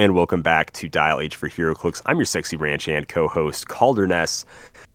and welcome back to Dial H for HeroClix. I'm your sexy ranch hand co-host Calder Ness.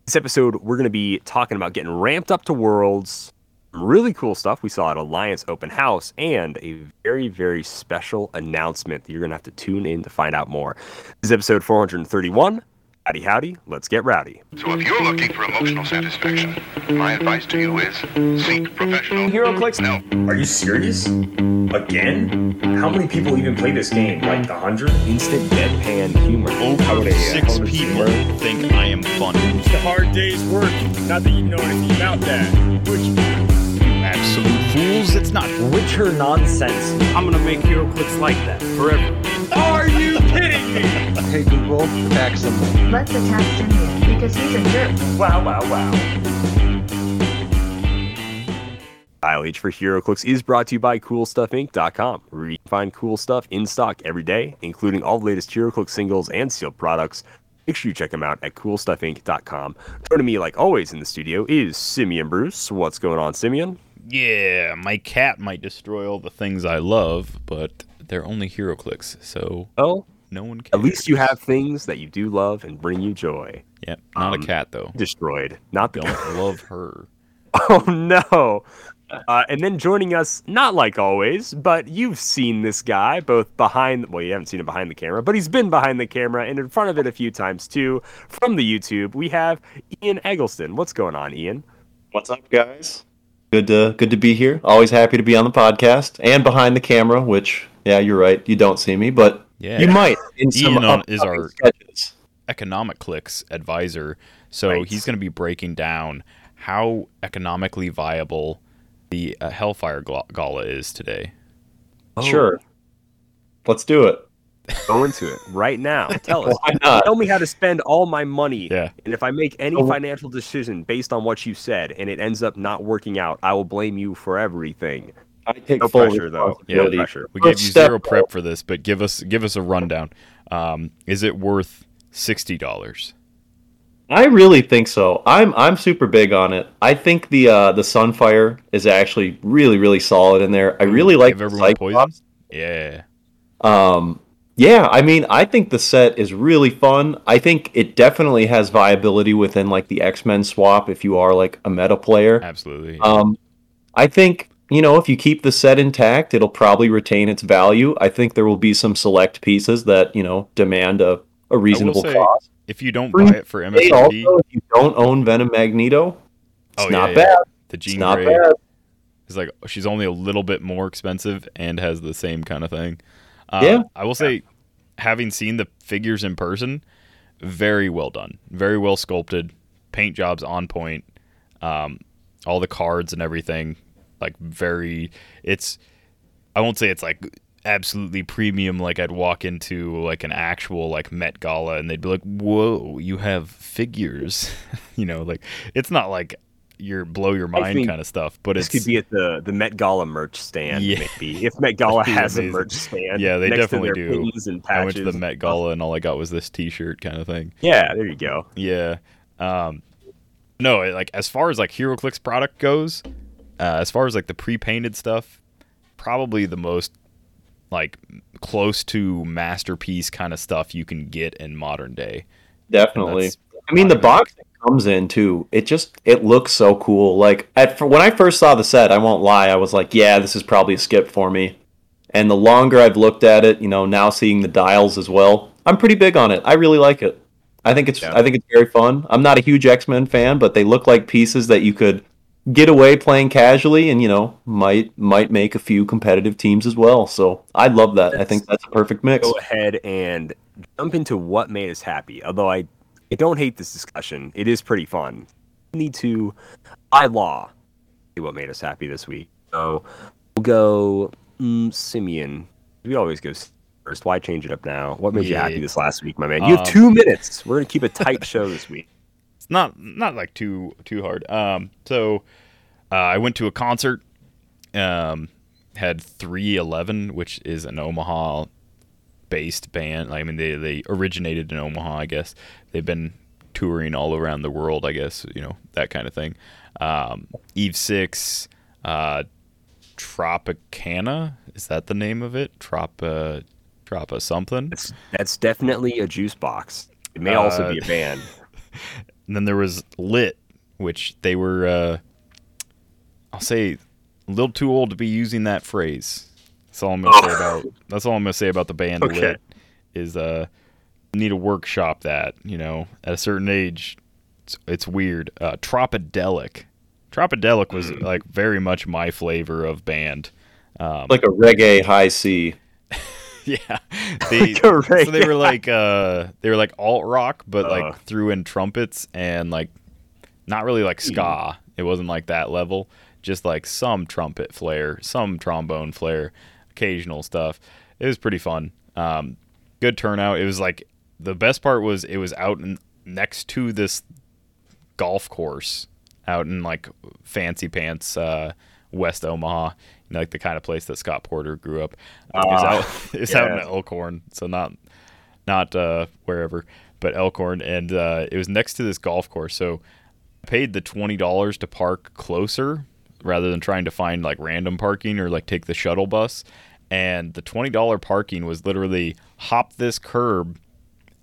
This episode, we're going to be talking about getting ramped up to Worlds, really cool stuff we saw at Alliance Open House, and a very, very special announcement that you're going to have to tune in to find out more. This is episode 431. Howdy, howdy, let's get rowdy. So if you're looking for emotional satisfaction, my advice to you is seek professional HeroClix? No. Are you serious? Again? How many people even play this game? Like the hundred? Instant deadpan humor. How would Over six how people humor- think I am funny. It's a hard day's work. Not that you know anything about that. Which you Absolute fools, it's not. Witcher nonsense. I'm gonna make HeroClix like that forever. Are you kidding me? Hey Google, attack symbol. Let's attack Simeon because he's a jerk. Wow, wow, wow. Dial H for HeroClix is brought to you by CoolStuffInc.com, where you can find cool stuff in stock every day, including all the latest HeroClix singles and sealed products. Make sure you check them out at CoolStuffInc.com. Joining me, like always, in the studio is Simeon Bruce. What's going on, Simeon? Yeah, my cat might destroy all the things I love, but they're only HeroClix, so Oh, no one cares. at least you have things that you do love and bring you joy. Yep, not um, a cat though. Destroyed, not the. Don't love her. Oh no. Uh, and then joining us, not like always, but you've seen this guy both behind. Well, you haven't seen him behind the camera, but he's been behind the camera and in front of it a few times too. From the YouTube, we have Ian Eggleston. What's going on, Ian? What's up, guys? Good to good to be here. Always happy to be on the podcast and behind the camera. Which, yeah, you're right. You don't see me, but Yeah, you might in some Ian is our- sketches. economic clicks advisor. So Right. he's going to be breaking down how economically viable the uh, Hellfire Gala is today. Sure. Let's do it. Go into it right now. Tell us. Why not? Tell me how to spend all my money. Yeah. And if I make any Oh. financial decision based on what you said and it ends up not working out, I will blame you for everything. I take No full pressure, though. Yeah, No pressure. We First gave you step, zero prep for this, but give us give us a rundown. Um, is it worth sixty dollars? I really think so. I'm I'm super big on it. I think the uh, the Sunfire is actually really really solid in there. I really like the everyone poison. Cyclops. Yeah, Um, yeah, I mean, I think the set is really fun. I think it definitely has viability within like the X Men swap if you are like a meta player. absolutely. Um, I think you know if you keep the set intact, it'll probably retain its value. I think there will be some select pieces that you know demand a, a reasonable say, cost. if you don't buy it for MSRP, also, if you don't own Venom Magneto, it's Oh, not yeah, yeah. bad. the It's Jean not Grey bad. is like she's only a little bit more expensive and has the same kind of thing. Uh, Yeah. I will say, having seen the figures in person, very well done, very well sculpted, paint jobs on point, um, all the cards and everything, like very. It's, I won't say it's like absolutely premium like I'd walk into like an actual like Met Gala and they'd be like, "Whoa, you have figures," you know, like it's not like your blow your mind kind of stuff, but it could be at the, the Met Gala merch stand, Yeah. maybe. If Met Gala has a merch stand. Yeah, they definitely do. I went to the. Met Gala and all I got was this T-shirt kind of thing. Yeah, there you go. Yeah. Um, no, like as far as like HeroClix product goes, uh, as far as like the pre-painted stuff, probably the most like close to masterpiece kind of stuff you can get in modern day. Definitely. I mean, the box it comes in too. It just it looks so cool. Like at when I first saw the set, I won't lie, I was like, yeah, this is probably a skip for me. And the longer I've looked at it, you know, now seeing the dials as well, I'm pretty big on it. I really like it. I think it's Yeah. I think it's very fun. I'm not a huge X Men fan, but they look like pieces that you could get away playing casually, and you know, might might make a few competitive teams as well. So I love that. I think that's a perfect mix. Go ahead and jump into what made us happy. Although I, I don't hate this discussion. It is pretty fun. We need to, by law, see what made us happy this week. So we'll go mm, Simeon. We always go first. Why change it up now? What made you Yeah. happy this last week, my man? You have Um, two minutes. We're gonna keep a tight show this week. It's not not like too too hard. Um, so uh, I went to a concert. Um, had 311, which is an Omaha based band. I mean, they they originated in Omaha, I guess. They've been touring all around the world, I guess. You know that kind of thing. Um, Eve Six, uh, Tropicana is that the name of it? Tropa, Uh, Drop a something. That's that's definitely a juice box. It may also Uh, be a band. And then there was Lit, which they were, uh, I'll say, a little too old to be using that phrase. That's all I'm gonna say about. That's all I'm gonna say about the band Okay. Lit. Is uh, need to workshop that. You know, at a certain age, it's, it's weird. Uh, Tropidelic. Tropidelic was Mm. like very much my flavor of band. Um, Like a reggae high C. yeah, they, Correct. so they were like uh, they were like alt rock, but Uh. like threw in trumpets and like not really like ska. It wasn't like that level. Just like some trumpet flair, some trombone flair, occasional stuff. It was pretty fun. Um, good turnout. It was like the best part was it was out in, next to this golf course out in like fancy pants uh, West Omaha, you know, like the kind of place that Scott Porter grew up. Uh, was Ah, out, it was out in. Elkhorn, so not not uh, wherever, but Elkhorn, and uh, it was next to this golf course. So I paid the twenty dollars to park closer rather than trying to find like random parking or like take the shuttle bus. And the twenty dollar parking was literally hop this curb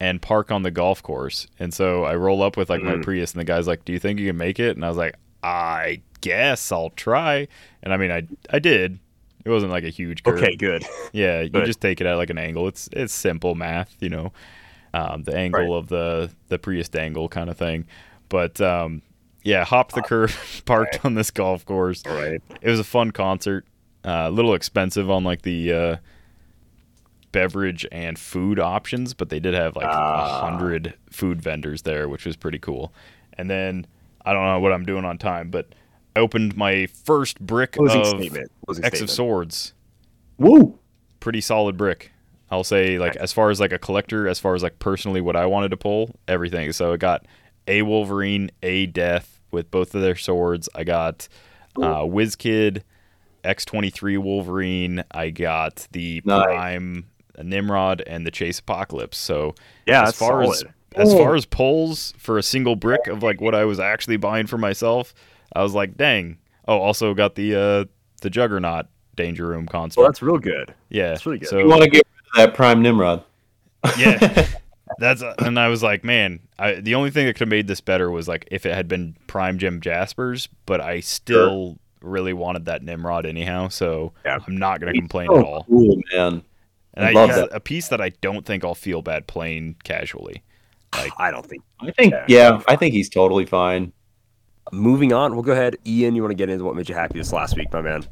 and park on the golf course. And so I roll up with like my Prius, and the guy's like, "Do you think you can make it?" And I was like, "I guess I'll try." And I mean, I I did. It wasn't like a huge curve. Okay, good. Yeah, you just take it at like an angle. It's it's simple math, you know, um, the angle Right. of the the Prius angle kind of thing. But um, yeah, hopped the curve, parked on this golf course. All right. It was a fun concert. Uh, a little expensive on like the uh, beverage and food options, but they did have like a Ah. hundred food vendors there, which was pretty cool. And then I don't know what I'm doing on time, but I opened my first brick Closing of statement. Closing X of. Swords Woo! pretty solid brick. I'll say like as far as like a collector, as far as like personally what I wanted to pull, everything. So I got a Wolverine, a Death with both of their swords. I got uh WizKid, X23 Wolverine. I got the Nice. Prime Nimrod and the Chase Apocalypse. So Yeah, as far as solid. as far as pulls for a single brick of like what I was actually buying for myself, I was like, dang. Oh, also got the uh the Juggernaut Danger Room console. Well, that's real good. Yeah, That's really good. So You want to get rid of that Prime Nimrod. yeah, that's and I was like, man, I, the only thing that could have made this better was like if it had been Prime Jim Jaspers, but I still really wanted that Nimrod anyhow, so Yeah. I'm not gonna complain Oh, at all. cool, man. And I I, love it's that. a piece that I don't think I'll feel bad playing casually. Like, I don't think. I think, Yeah. yeah, I think he's totally fine. Moving on, we'll go ahead. Ian, you want to get into what made you happy this last week, my man?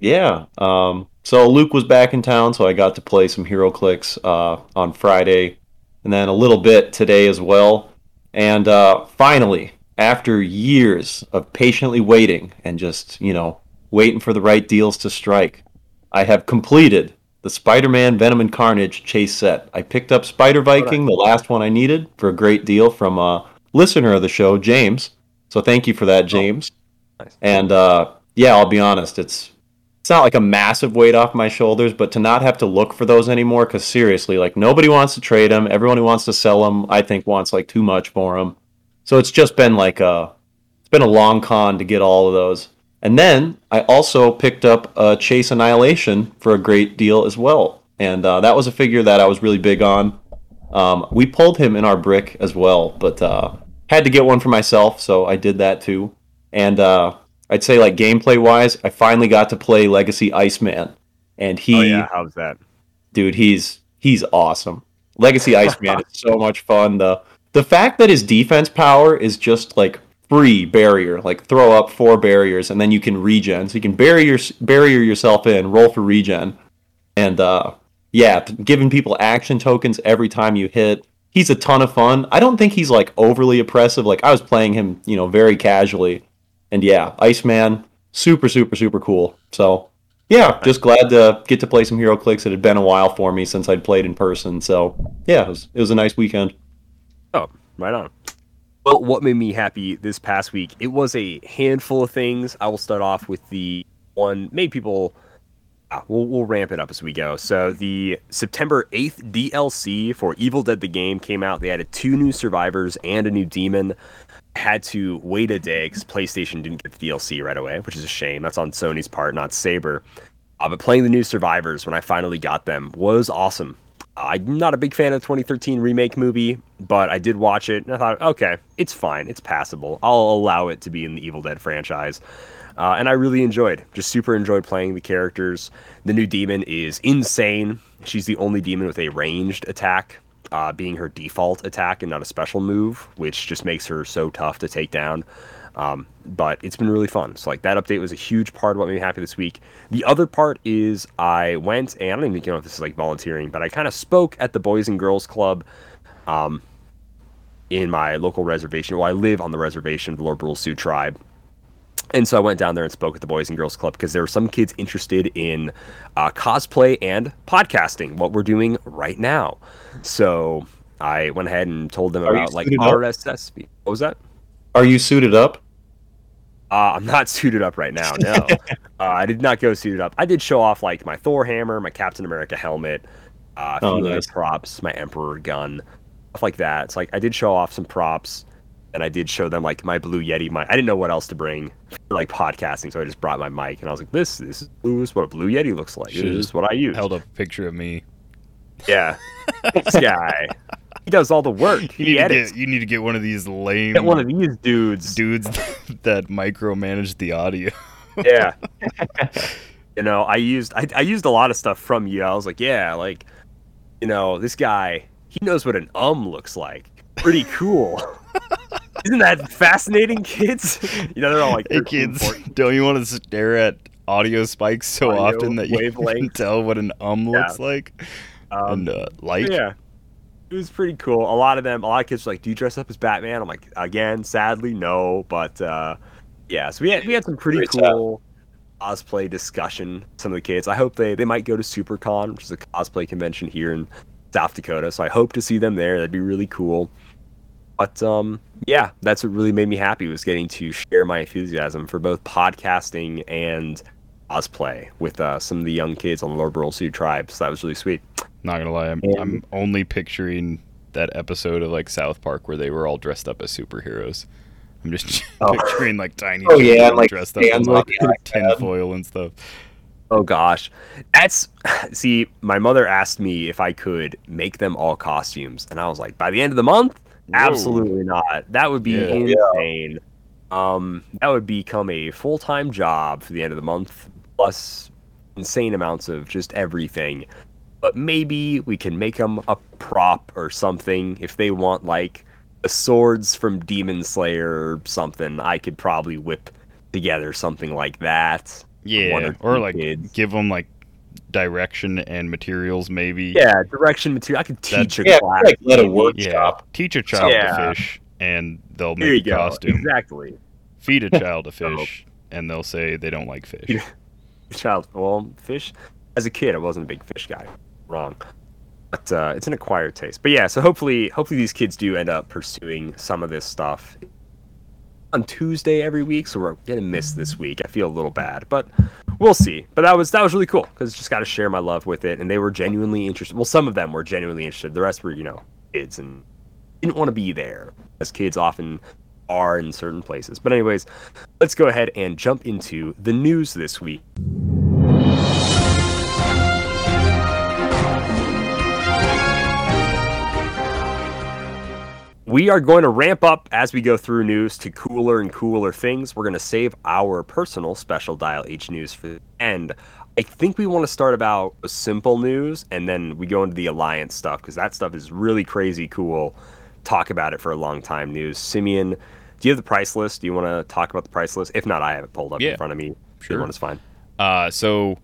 Yeah. Um, so Luke was back in town, so I got to play some HeroClix uh, on Friday, and then a little bit today as well. And uh, finally, after years of patiently waiting and just you know waiting for the right deals to strike, I have completed the Spider-Man Venom and Carnage chase set. I picked up Spider Viking, the last one I needed, for a great deal from a listener of the show, James. So thank you for that, James. Nice. And uh, yeah, I'll be honest, it's it's not like a massive weight off my shoulders, but to not have to look for those anymore, because seriously, like nobody wants to trade them. Everyone who wants to sell them, I think, wants like too much for them. So it's just been like a, it's been a long con to get all of those. And then I also picked up uh, Chase Annihilation for a great deal as well, and uh, that was a figure that I was really big on. Um, we pulled him in our brick as well, but uh, had to get one for myself, so I did that too. And uh, I'd say like gameplay wise, I finally got to play Legacy Iceman, and he, Oh yeah, how's that? dude, he's he's awesome. Legacy Iceman is so much fun. The the fact that his defense power is just like free barrier, like throw up four barriers and then you can regen. So you can bury your barrier yourself in, roll for regen, and uh, yeah, giving people action tokens every time you hit. He's a ton of fun. I don't think he's like overly oppressive. Like I was playing him, you know, very casually, and yeah, Iceman, super, super, super cool. So yeah, just glad to get to play some HeroClix. It had been a while for me since I'd played in person. So yeah, it was, it was a nice weekend. Oh, right on. Well, what made me happy this past week? It was a handful of things. I will start off with the one made people. Ah, We'll, we'll ramp it up as we go. So the September 8th DLC for Evil Dead the game came out. They added two new survivors and a new demon. Had to wait a day because PlayStation didn't get the DLC right away, which is a shame. That's on Sony's part, not Saber. Uh, but playing the new Survivors when I finally got them was awesome. I'm not a big fan of the 2013 remake movie, but I did watch it and I thought, okay, it's fine, it's passable. I'll allow it to be in the Evil Dead franchise. Uh, and I really enjoyed, just super enjoyed playing the characters. The new demon is insane. She's the only demon with a ranged attack, uh, being her default attack and not a special move, which just makes her so tough to take down. Um, but it's been really fun. So like that update was a huge part of what made me happy this week. The other part is I went and I don't even know if this is like volunteering, but I kind of spoke at the Boys and Girls Club, um, in my local reservation. Well, I live on the reservation of the Lord Sioux tribe. And so I went down there and spoke at the Boys and Girls Club because there were some kids interested in uh, cosplay and podcasting, what we're doing right now. So I went ahead and told them Are about like suited up? RSS. What was that? Are you suited up? Uh, I'm not suited up right now. No, uh, I did not go suited up. I did show off like my Thor hammer, my Captain America helmet, uh, a few Oh, nice. props, my Emperor gun, stuff like that. It's like I did show off some props, and I did show them like my Blue Yeti mic. I didn't know what else to bring for like podcasting, so I just brought my mic, and I was like, "This, this is, this is what a Blue Yeti looks like. This is what I use." Held up a picture of me. Yeah, this guy, he does all the work. You He need, to edits. get, you need to get one of these lame Get one of these dudes. dudes that micromanage the audio. yeah you know i used I, I used a lot of stuff from you i was like yeah like you know this guy he knows what an um looks like pretty cool. Isn't that fascinating kids? You know they're all like Hey kids, don't you want to stare at audio spikes so Audio often that you can wavelengths. tell what an um Yeah. looks like? Um, and uh, like, yeah. It was pretty cool. A lot of them a lot of kids were like do you dress up as batman? I'm like again sadly no but uh yeah so we had we had some pretty Great cool cosplay discussion some of the kids. I hope they they might go to supercon which is a cosplay convention here in south dakota so i hope to see them there. That'd be really cool but um yeah that's what really made me happy was getting to share my enthusiasm for both podcasting and cosplay with uh, some of the young kids on the Lower Brule Sioux tribe so that was really sweet not gonna lie, I'm, I'm only picturing that episode of like South Park where they were all dressed up as superheroes. I'm just Oh. picturing like tiny Oh, yeah, and, like, dressed up in like like tinfoil and stuff. Oh gosh. That's see, my mother asked me if I could make them all costumes and I was like, by the end of the month? Absolutely not. That would be Yeah. insane. Um that would become a full-time job for the end of the month plus insane amounts of just everything. But maybe we can make them a prop or something if they want like the swords from Demon Slayer or something. I could probably whip together something like that. Yeah, or or, like kids. give them like direction and materials, maybe. Yeah, direction material. I could teach a Yeah, class. like let a maybe. workshop. Yeah, teach a child Yeah. to fish, and they'll There make a go. costume. Exactly. Feed a child to fish, and they'll say they don't like fish. Child. Well, fish. As a kid, I wasn't a big fish guy. Wrong. But uh, it's an acquired taste. But yeah, so hopefully, hopefully these kids do end up pursuing some of this stuff on Tuesday every week. So we're gonna miss this week. I feel a little bad, but we'll see. But that was that was really cool because just got to share my love with it, and they were genuinely interested. Well, some of them were genuinely interested. The rest were, you know, kids and didn't want to be there, as kids often are in certain places. But anyways, let's go ahead and jump into the news this week. We are going to ramp up as we go through news to cooler and cooler things. We're going to save our personal special dial H news for the end. I think we want to start about simple news and then we go into the alliance stuff because that stuff is really crazy cool. Talk about it for a long time. News. Simeon, do you have the price list? Do you want to talk about the price list? If not, I have it pulled up Yeah, in front of me. sure. One is fine. Uh, so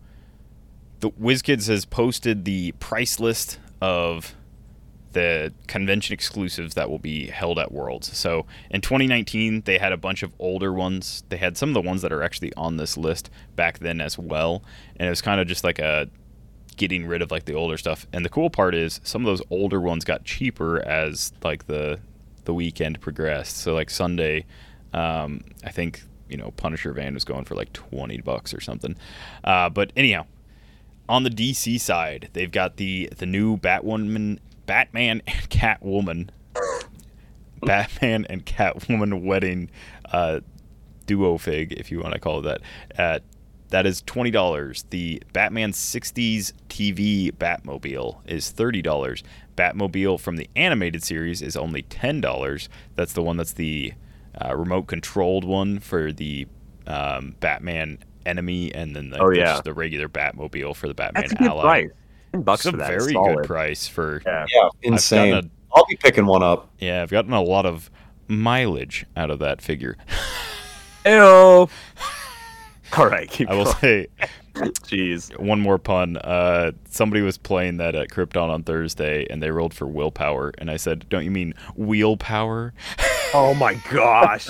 the WizKids has posted the price list of the convention exclusives that will be held at Worlds. So in 2019, they had a bunch of older ones. They had some of the ones that are actually on this list back then as well, and it was kind of just like a getting rid of like the older stuff. And the cool part is some of those older ones got cheaper as like the the weekend progressed. So like Sunday, um, I think you know Punisher Van was going for like 20 bucks or something. Uh, but anyhow, on the DC side, they've got the the new Batwoman, Batman and Catwoman, Batman and Catwoman wedding uh, duo fig, if you want to call it that, at that is twenty dollars. The Batman '60s TV Batmobile is thirty dollars. Batmobile from the animated series is only ten dollars. That's the one that's the uh, remote controlled one for the um, Batman enemy, and then the, Oh, yeah. the regular Batmobile for the Batman That's ally. Price. Ten bucks It's a for that. very is good price for Yeah. Yeah, insane. gotten I'll be picking one up. yeah. I've gotten a lot of mileage out of that figure. Ew. All right, keep I will going. say Jeez. one more pun. Uh, somebody was playing that at Krypton on Thursday, and they rolled for willpower, and I said, "Don't you mean wheel power?" Oh my gosh.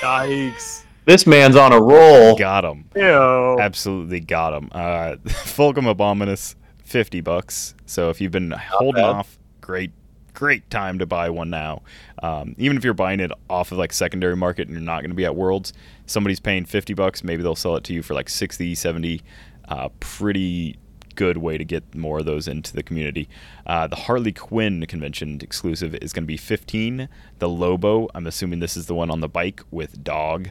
Yikes. This man's on a roll. Got him. Ew. Absolutely got him. Uh, Fulcrum Abominus, fifty bucks. So if you've been holding bad. off, great, great time to buy one now. Um, even if you're buying it off of like secondary market and you're not going to be at Worlds, somebody's paying fifty bucks. Maybe they'll sell it to you for like 60, 70. Uh, pretty good way to get more of those into the community. Uh, the Harley Quinn convention exclusive is going to be 15. The Lobo, I'm assuming this is the one on the bike with dog,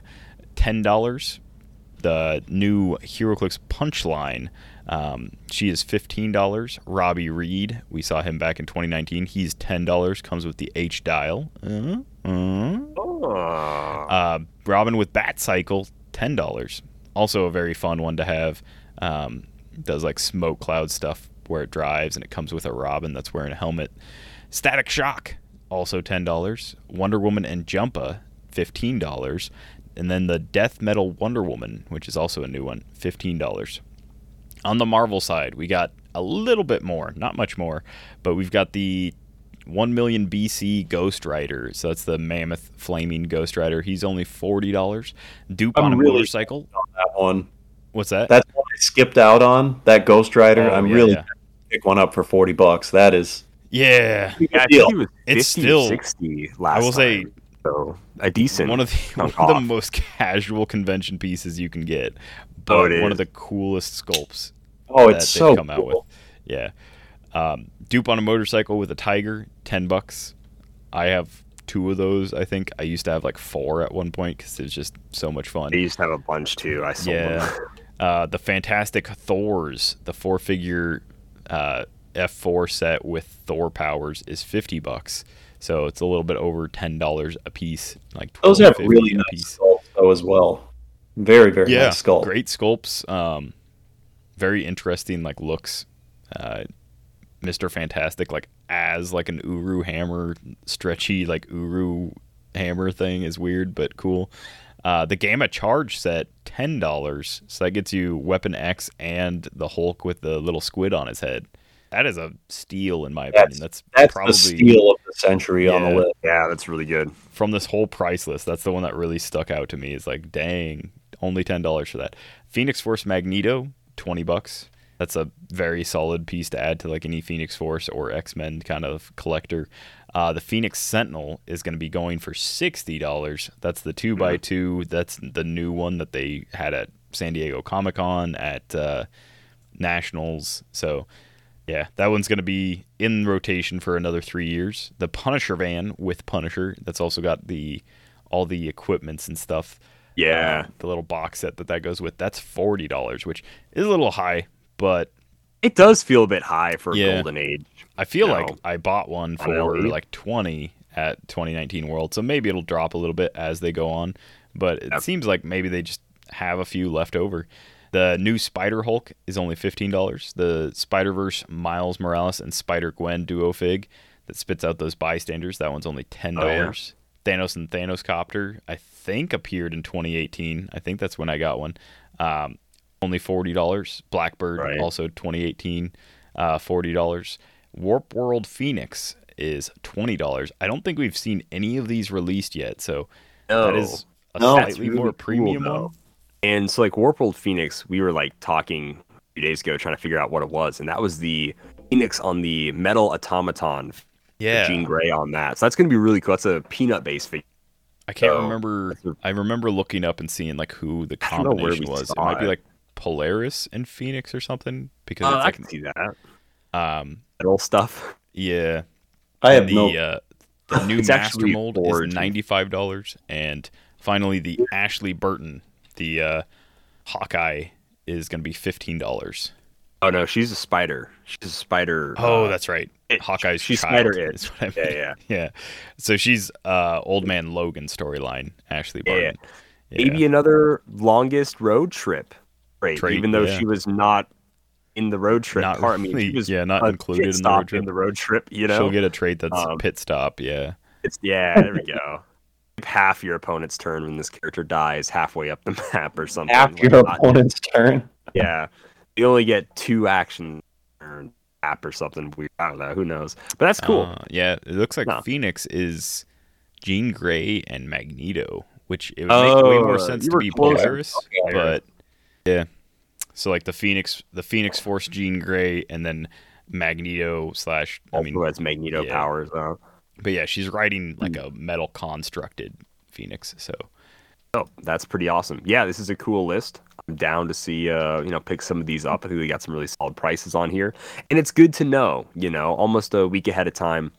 $10 the new HeroClix Punchline. Um, she is fifteen dollars. Robbie Reed, we saw him back in 2019. He's ten dollars. Comes with the H dial. Uh, uh. Uh, Robin with Bat Cycle, ten dollars. Also a very fun one to have. Um, does like smoke cloud stuff where it drives, and it comes with a Robin that's wearing a helmet. Static Shock, also ten dollars. Wonder Woman and Jumpa, fifteen dollars. And then the Death Metal Wonder Woman, which is also a new one, fifteen dollars. On the Marvel side, we got a little bit more, not much more, but we've got the 1 million BC Ghost Rider. So that's the mammoth flaming Ghost Rider. He's only $40. Dupe I'm on a really motorcycle. That one. What's that? That's one I skipped out on. That Ghost Rider. Oh, I'm yeah, really yeah. pick one up for forty bucks. That is yeah. Yeah, I think he was 50, It's still- 60 last I will say time, so a decent one of the one of the most casual convention pieces you can get, Oh, but it one of the coolest sculpts oh, that it's so come out with. cool. Yeah. Um, dupe on a motorcycle with a tiger, ten bucks. I have two of those. I think I used to have like four at one point because it's just so much fun. They used to have a bunch too. I sold Yeah. them. Uh, the Fantastic Thors, the four figure uh, F4 set with Thor powers is 50 bucks. So it's a little bit over $10 a piece. Like Those have really nice piece. sculpts though as well. Very very Yeah, nice sculpt. great sculpts. Um, very interesting like looks. Uh, Mr. Fantastic like as like an Uru hammer, stretchy like Uru hammer thing is weird but cool. Uh, the Gamma Charge set ten dollars, so that gets you Weapon X and the Hulk with the little squid on his head. That is a steal in my opinion. That's, That's probably the steal of the century on the list. Yeah, that's really good. from this whole price list, that's the one that really stuck out to me. Is like, dang, only ten dollars for that. Phoenix Force Magneto, twenty bucks. That's a very solid piece to add to like any Phoenix Force or X Men kind of collector. Uh, the Phoenix Sentinel is going to be going for sixty dollars. That's the two by two. That's the new one that they had at San Diego Comic Con at uh, Nationals. So yeah, that one's going to be in rotation for another three years. The Punisher van with Punisher, that's also got the all the equipments and stuff. Yeah. Uh, the little box set that that goes with. That's forty dollars, which is a little high, but It does feel a bit high for Yeah. Golden Age. I feel like I bought one for like twenty at 2019 World, so maybe it'll drop a little bit as they go on. But it Yep. seems like maybe they just have a few left over. The new Spider Hulk is only fifteen dollars. The Spider Verse Miles Morales and Spider Gwen duo fig that spits out those bystanders. That one's only ten Oh, yeah. dollars. Thanos and Thanos Copter, I think appeared in 2018. I think that's when I got one. Um, only forty dollars. Blackbird Right. also 2018, uh, forty dollars. Warp World Phoenix is twenty dollars. I don't think we've seen any of these released yet, so that is a No. Slightly really more premium though. one. And so, like Warp World Phoenix, we were like talking a few days ago, trying to figure out what it was, and that was the Phoenix on the metal automaton. Yeah, Jean Grey on that. So that's going to be really cool. That's a peanut based figure. I can't So, remember. a- I remember looking up and seeing like who the I don't know where combination was. It might be like Polaris and Phoenix or something because Uh, it's I like can see that um metal stuff. yeah. I have the no. uh, the new Master Mold is ninety five dollars, and finally the Ashley Barton, the uh, Hawkeye, is going to be fifteen dollars. Oh no, she's a spider. She's a spider. Oh, uh, that's right. it- Hawkeye's she's child. Spider is what I Yeah, mean. yeah. yeah. So she's uh, old man Logan storyline. Ashley Yeah. Barton. Yeah. maybe another longest road trip. Right. Trait, even though yeah. she was not in the road trip Not part. I mean, she was yeah, not included in the road trip. In the road trip, you know. She'll get a trait that's Um, pit stop. Yeah. It's yeah, there we go. Half your opponent's turn when this character dies halfway up the map or something. Half like your not- opponent's turn. Yeah, you only get two action turn app or something weird. I don't know. Who knows? But that's cool. Uh, yeah. It looks like No. Phoenix is Jean Grey and Magneto, which it would make way Oh, more sense to be closer. Polaris. Okay. But yeah. So like the Phoenix, the Phoenix Force Jean Grey, and then Magneto slash. I also mean, has Magneto yeah. powers. Though. But yeah, she's riding like Hmm. a metal constructed Phoenix. So Oh, that's pretty awesome. Yeah, this is a cool list. I'm down to see, uh, you know, pick some of these up. I think we got some really solid prices on here, and it's good to know, you know, almost a week ahead of time,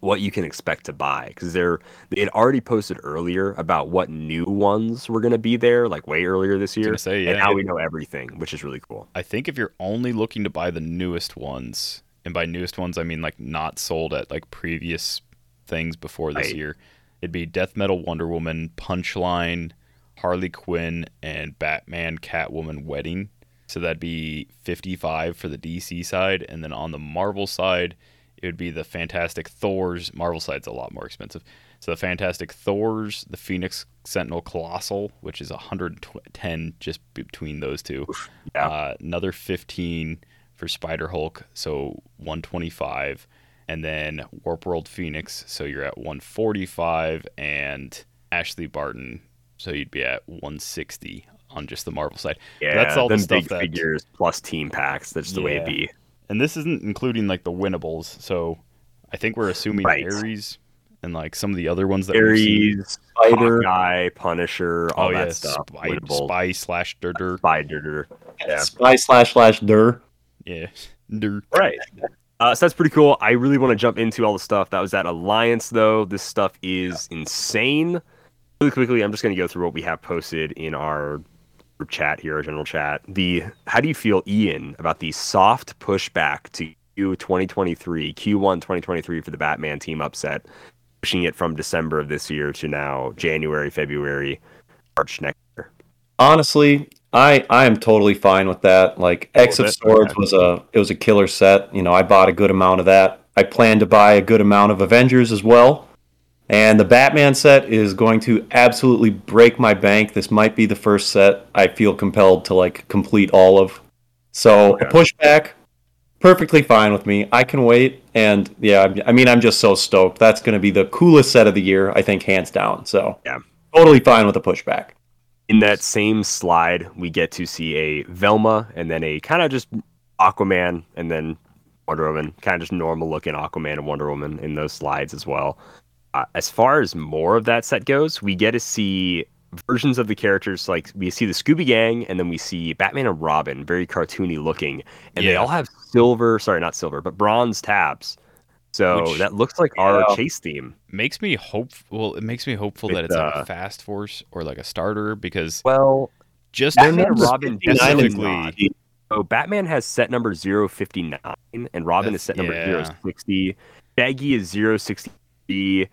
what you can expect to buy because they're they had already posted earlier about what new ones were going to be there, like way earlier this year, gonna say, and yeah, now it- we know everything, which is really cool. I think if you're only looking to buy the newest ones, and by newest ones I mean like not sold at like previous things before this Right. year, it'd be Death Metal Wonder Woman, Punchline, Harley Quinn, and Batman Catwoman Wedding. So that'd be 55 for the DC side, and then on the Marvel side, it would be the Fantastic Thor's. Marvel side's a lot more expensive. So the Fantastic Thor's, the Phoenix Sentinel Colossal, which is 110 just between those two. Yeah. Uh, another 15 for Spider Hulk, so 125, and then Warp World Phoenix, so you're at 145, and Ashley Barton, so you'd be at 160 on just the Marvel side. But Yeah, that's all the stuff big that. figures plus team packs. That's the way it be. And this isn't including like the winnables, so I think we're assuming Right. Ares and like some of the other ones that we've seen. Ares, Spider. Hawkeye, Punisher, all Oh that yeah, stuff. spy, Winnable. spy slash dirter. Spider. Yeah. Spy slash slash der. Yeah, Dur. Right. Uh, so that's pretty cool. I really want to jump into all the stuff that was at Alliance, though. This stuff is insane. Really quickly, I'm just going to go through what we have posted in our group chat here, our general chat. The how do you feel, Ian, about the soft pushback to Q 2023, Q1 2023 for the Batman team upset, pushing it from December of this year to now January, February, March next year? Honestly, I I am totally fine with that. Like X of? Swords was a it was a killer set. You know, I bought a good amount of that. I plan to buy a good amount of Avengers as well. And the Batman set is going to absolutely break my bank. This might be the first set I feel compelled to like complete all of. So a pushback, perfectly fine with me. I can wait. And yeah, I- I mean, I'm just so stoked. That's going to be the coolest set of the year, I think, hands down. So Yeah. totally fine with a pushback. In that same slide, we get to see a Velma and then a kind of just Aquaman and then Wonder Woman, kind of just normal looking Aquaman and Wonder Woman in those slides as well. Uh, as far as more of that set goes, we get to see versions of the characters like we see the Scooby Gang and then we see Batman and Robin, very cartoony looking, and they all have silver, sorry, not silver, but bronze tabs. So Which- that looks like our Yeah. chase theme. makes me hope. Well, it makes me hopeful With, that it's like uh, a fast force or like a starter because Well, just Batman Robin 59 is specifically. So Batman has set number 059 and Robin is set number yeah. 060. Shaggy is 063.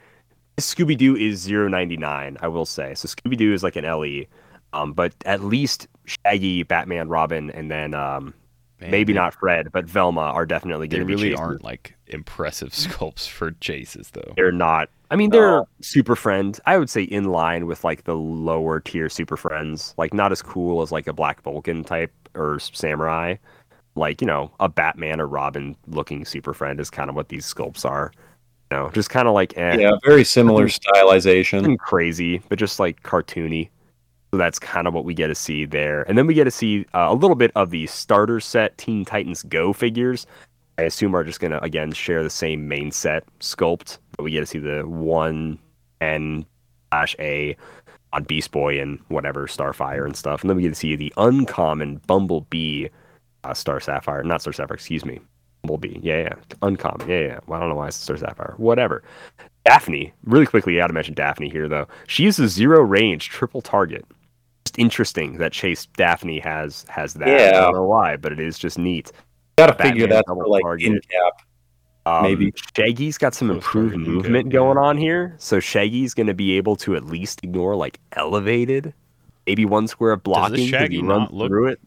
Scooby Doo is 099, I will say. So Scooby Doo is like an LE. Um, but at least Shaggy, Batman, Robin, and then um, man, maybe not Fred, but Velma are definitely They going to be really chases. aren't like impressive sculpts for chases though. They're not. I mean, they're Super friends. I would say in line with like the lower tier Super Friends. Like not as cool as like a Black Vulcan type or Samurai. Like you know, a Batman or Robin looking Super Friend is kind of what these sculpts are. You know, just kind of like eh, Yeah, very similar stylization. crazy, but just like cartoony. So that's kind of what we get to see there. And then we get to see uh, a little bit of the starter set Teen Titans Go figures. I assume are just going to, again, share the same main set sculpt. But we get to see the 1 N slash A on Beast Boy and whatever, Starfire and stuff. And then we get to see the uncommon Bumblebee uh, Star Sapphire. Not Star Sapphire, excuse me. Bumblebee. Yeah, yeah. Uncommon. Yeah, yeah. Well, I don't know why it's Star Sapphire. Whatever. Daphne, really quickly, I got to mention Daphne here, though. She uses zero range, triple target. It's interesting that Chase Daphne has has that. Yeah. I don't know why, but it is just neat. Gotta Batman figure that double for like target. in cap. Um, Maybe. Shaggy's got some improved okay, movement yeah. going on here, so Shaggy's going to be able to at least ignore like elevated, maybe one square of blocking. 'cause Shaggy he not look through it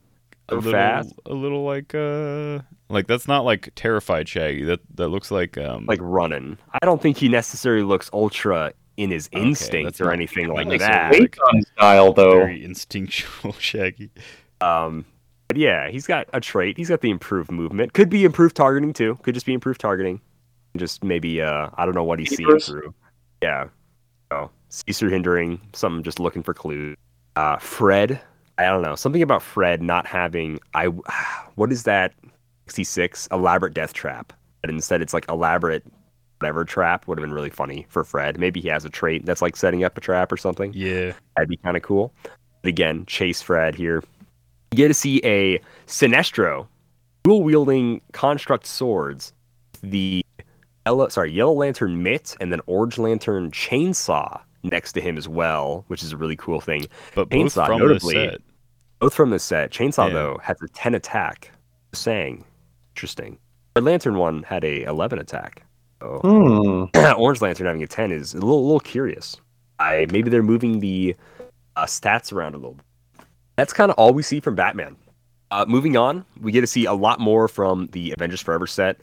a so little, fast, a little like uh, like that's not like terrified Shaggy. That that looks like um, like running. I don't think he necessarily looks ultra in his Okay, instincts that's or anything like that. Based on style though. very instinctual Shaggy. Um, but yeah, he's got a trait. He's got the improved movement. Could be improved targeting too. Could just be improved targeting. Just maybe uh, I don't know what he's seeing through. Yeah. Oh, sees through hindering. Something just looking for clues. Uh, Fred. I don't know. Something about Fred not having. I. What is that? Sixty six elaborate death trap. But instead, it's like elaborate whatever trap would have been really funny for Fred. Maybe he has a trait that's like setting up a trap or something. Yeah, That'd be kind of cool. But again, Chase Fred here. You get to see a Sinestro dual wielding construct swords. The yellow, sorry, Yellow Lantern mitt and then Orange Lantern chainsaw next to him as well, which is a really cool thing. but both Chainsaw, from notably. the set. Both from this set. Chainsaw Yeah. though has a ten attack. Saying, interesting. Red Lantern one had a eleven attack. So Hmm. Orange Lantern having a 10 is a little, little curious. I maybe they're moving the uh, stats around a little. That's kind of all we see from Batman. Uh, moving on, we get to see a lot more from the Avengers Forever set.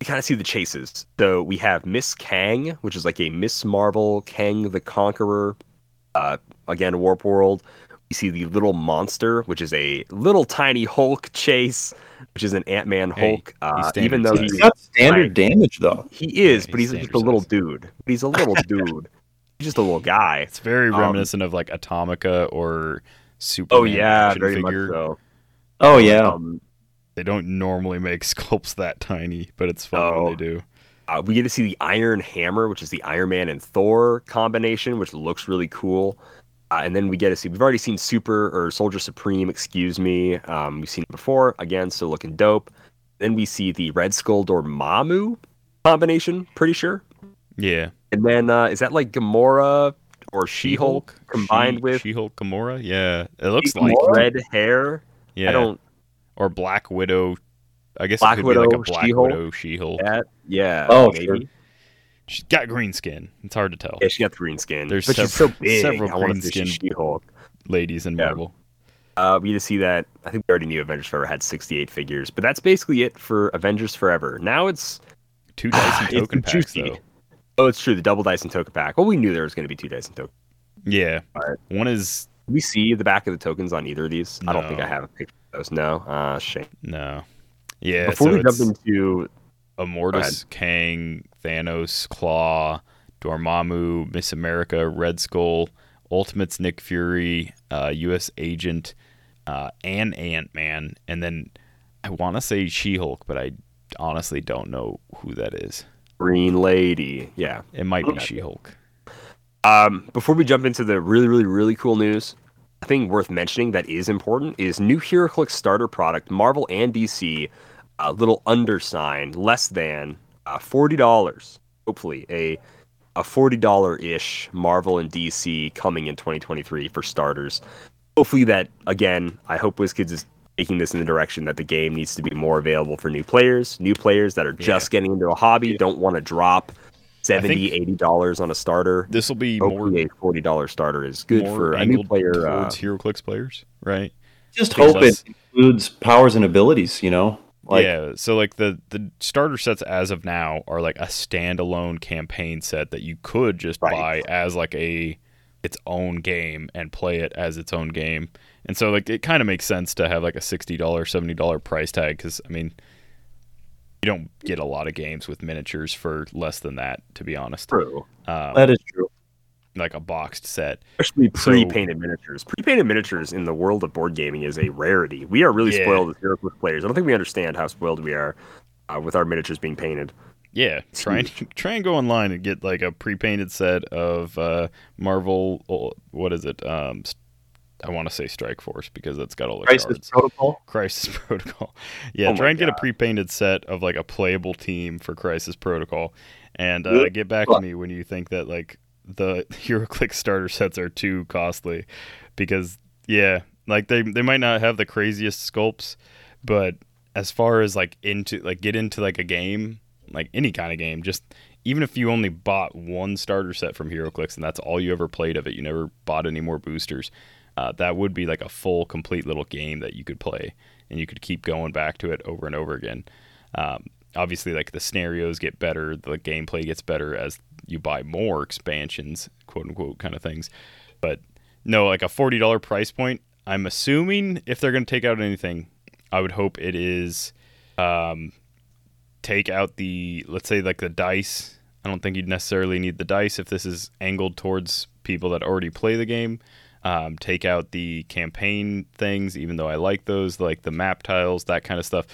We kind of see the chases. So we have Miss Kang, which is like a Miss Marvel, Kang the Conqueror. Uh, again, Warp World. We see the little monster, which is a little tiny Hulk chase, which is an Ant Man Hey, Hulk. uh, even though size. he's He's got standard Right. damage though. he is, Yeah, but he's he's just a little size. dude. But he's a little dude. He's just a little guy. It's very Um, reminiscent of like Atomica or Superman. Oh yeah, very figure. much so. Oh yeah. Um, They don't normally make sculpts that tiny, but it's fun Oh. when they do. uh, we get to see the Iron Hammer, which is the Iron Man and Thor combination, which looks really cool. Uh, and then we get to see we've already seen Super or Soldier Supreme, excuse me. Um, we've seen it before. Again, still looking dope. Then we see the Red Skull Dormammu combination, pretty sure. Yeah. And then uh, is that like Gamora or She-Hulk combined She- with She-Hulk Gamora. Yeah, it looks She-Hulk? like red hair? yeah, I don't or Black Widow. I guess Black it could be like a Black She-Hulk? Widow She-Hulk. that. Yeah. Oh, maybe. sure. She's got green skin. It's hard to tell. Yeah, she got the green skin. There's but she's so several- big. several green skin- She-Hulk. Ladies in Yeah. Marvel. Uh, we just see that. I think we already knew Avengers Forever had 68 figures, but that's basically it for Avengers Forever. Now it's Two dice and it's token the packs juicy. though. oh, it's true. The double dice and token pack. Well, we knew there was going to be two dice and token. Yeah. Alright. One is Did we see the back of the tokens on either of these? I don't think I have a picture of those. No. Uh, shame. no. Yeah. Before so we jump it's into Immortus, Kang, Thanos, Klaw, Dormammu, Miss America, Red Skull, Ultimates, Nick Fury, uh, U.S. Agent, uh, and Ant Man, and then I want to say She Hulk, but I honestly don't know who that is. Green Lady, yeah. It might be Okay. She Hulk. Um, before we jump into the really, really, really cool news, a thing worth mentioning that is important is new HeroClix starter product, Marvel and DC, a little undersigned, less than uh, forty dollars. Hopefully, a a forty dollar ish Marvel and DC coming in 2023 for starters. Hopefully, that again, I hope WizKids is taking this in the direction that the game needs to be more available for new players, new players that are just getting into a hobby, don't want to drop 70 80 dollars on a starter. This will be more Hopefully, a forty dollar starter is good for a new angled player. Uh, towards HeroClix players, right? Just Because hope it includes powers and abilities. You know, like yeah, so like the the starter sets as of now are like a standalone campaign set that you could just Right. buy as like a its own game and play it as its own game. And so like it kind of makes sense to have like a $60, $70 price tag cuz I mean you don't get a lot of games with miniatures for less than that to be honest. true, Um, that is true. Like a boxed set. especially pre-painted miniatures. Pre-painted miniatures in the world of board gaming is a rarity. We are really Yeah. spoiled as HeroClix players. I don't think we understand how spoiled we are uh, with our miniatures being painted. Yeah, try and try and go online and get like a pre-painted set of uh, Marvel. oh, What is it? Um, I want to say Strike Force because that's got all the Crisis cards. Protocol. Crisis Protocol. Yeah, Oh try and get a pre-painted set of like a playable team for Crisis Protocol, and uh, get back to me when you think that like the HeroClix starter sets are too costly, because Yeah, like they they might not have the craziest sculpts, but as far as like into like get into like a game, like any kind of game, just even if you only bought one starter set from HeroClix and that's all you ever played of it, you never bought any more boosters. Uh, that would be like a full, complete little game that you could play, and you could keep going back to it over and over again. Um, obviously, like the scenarios get better, the gameplay gets better as you buy more expansions, quote unquote, kind of things. But no, like a forty dollar price point. I'm assuming if they're going to take out anything, I would hope it is um, take out the let's say like the dice. I don't think you'd necessarily need the dice if this is angled towards people that already play the game. Um, take out the campaign things, even though I like those, like the map tiles, that kind of stuff.